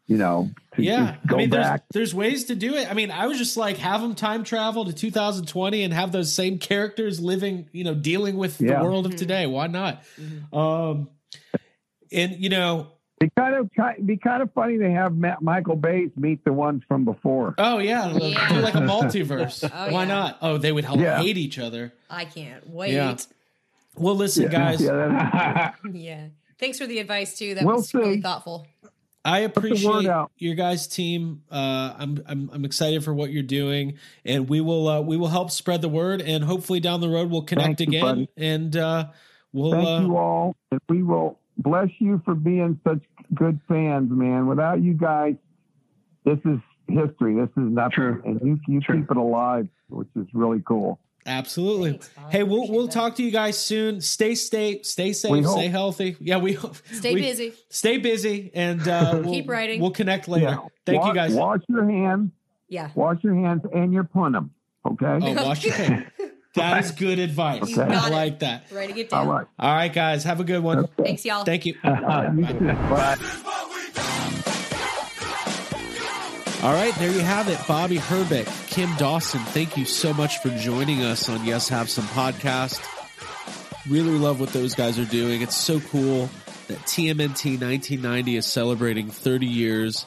you know, to Yeah, just go I mean, there's back. there's ways to do it. I mean, I was just like have them time travel to 2020 and have those same characters living, you know, dealing with Yeah. the world of today. Why not? Um, and you know, Be kind of be kind of funny to have Ma- Michael Bays meet the ones from before. oh yeah, Yeah. do like a multiverse. Oh, Why yeah. not? Oh, they would hell Yeah. hate each other. I can't wait. Yeah. Well, listen, guys, Yeah, Yeah. Thanks for the advice too. That We'll was really thoughtful. I appreciate out. your guys' team. Uh, I'm I'm I'm excited for what you're doing, and we will uh, we will help spread the word, and hopefully down the road we'll connect Thank again, buddy. and uh, we'll. Thank uh, you all, and we will bless you for being such good fans, man. Without you guys, this is history. This is nothing, True. and you you True. keep it alive, which is really cool. Absolutely. Thanks, hey, we'll we'll that. talk to you guys soon. Stay stay stay safe, stay healthy. Yeah, we Stay we- busy. Stay busy, and uh, we'll, Keep writing. We'll connect later. Yeah. Thank Wa- you guys. Wash your hands. Yeah. Wash your hands and your punum. Okay. Oh, wash your hands. That is good advice. You Okay. got I it. like that. Writing it All down. right. All right, guys. Have a good one. Thanks, y'all. Thank you. You. Bye. All right, there you have it. Bobby Herbeck, Kim Dawson, thank you so much for joining us on Yes Have Some podcast. Really love what those guys are doing. It's so cool that TMNT 1990 is celebrating 30 years.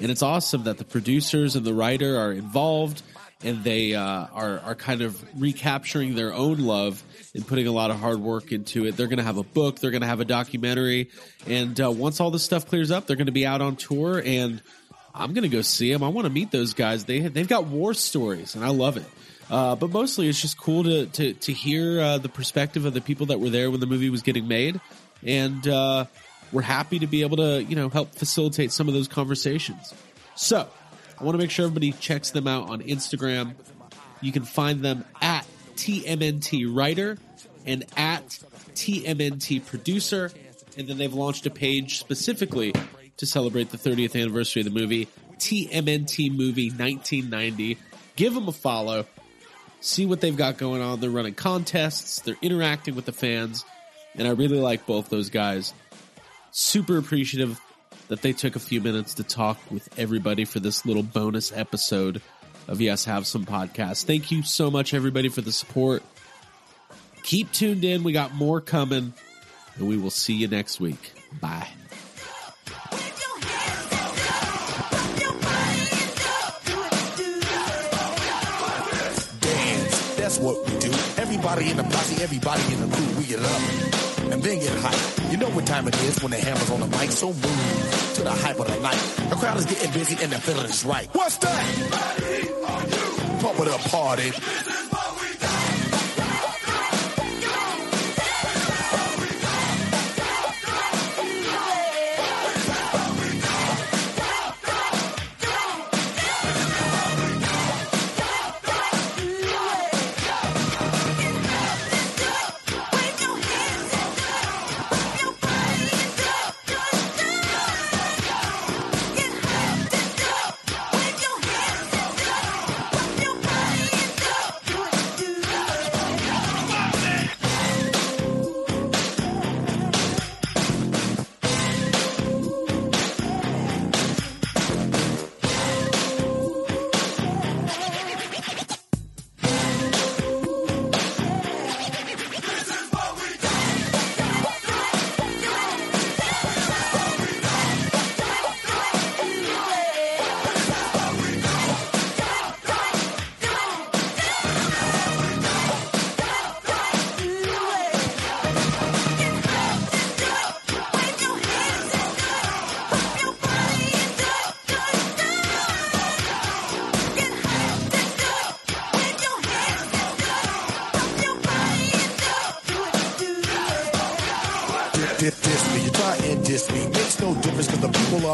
And it's awesome that the producers and the writer are involved and they uh, are, are kind of recapturing their own love and putting a lot of hard work into it. They're going to have a book, they're going to have a documentary. And uh, once all this stuff clears up, they're going to be out on tour and I'm gonna go see them. I want to meet those guys. They they've got war stories, and I love it. Uh, but mostly, it's just cool to to to hear uh, the perspective of the people that were there when the movie was getting made, and uh, we're happy to be able to you know help facilitate some of those conversations. So, I want to make sure everybody checks them out on Instagram. You can find them at TMNT Writer and at TMNT Producer. And then they've launched a page specifically to celebrate the 30th anniversary of the movie, TMNT Movie 1990. Give them a follow. See what they've got going on. They're running contests, they're interacting with the fans. And I really like both those guys. Super appreciative that they took a few minutes to talk with everybody for this little bonus episode of Yes Have Some Podcast. Thank you so much, everybody, for the support. Keep tuned in. We got more coming, and we will see you next week. Bye. dance. That's what we do. Everybody in the posse, everybody in the crew, we get up and then get hype. You know what time it is when the hammer's on the mic, so move to the hype of the night. The crowd is getting busy and the feeling is right. What's that? Pump it up, party.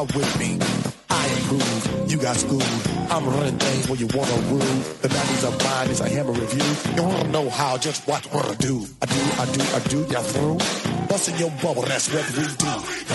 The with me. I improve, you got schooled. I'm running things where you wanna rule. The 90s are mine, it's a hammer review. You wanna know how, just watch what I do. I do, I do, I do, y'all through. Busting your bubble, that's what we do.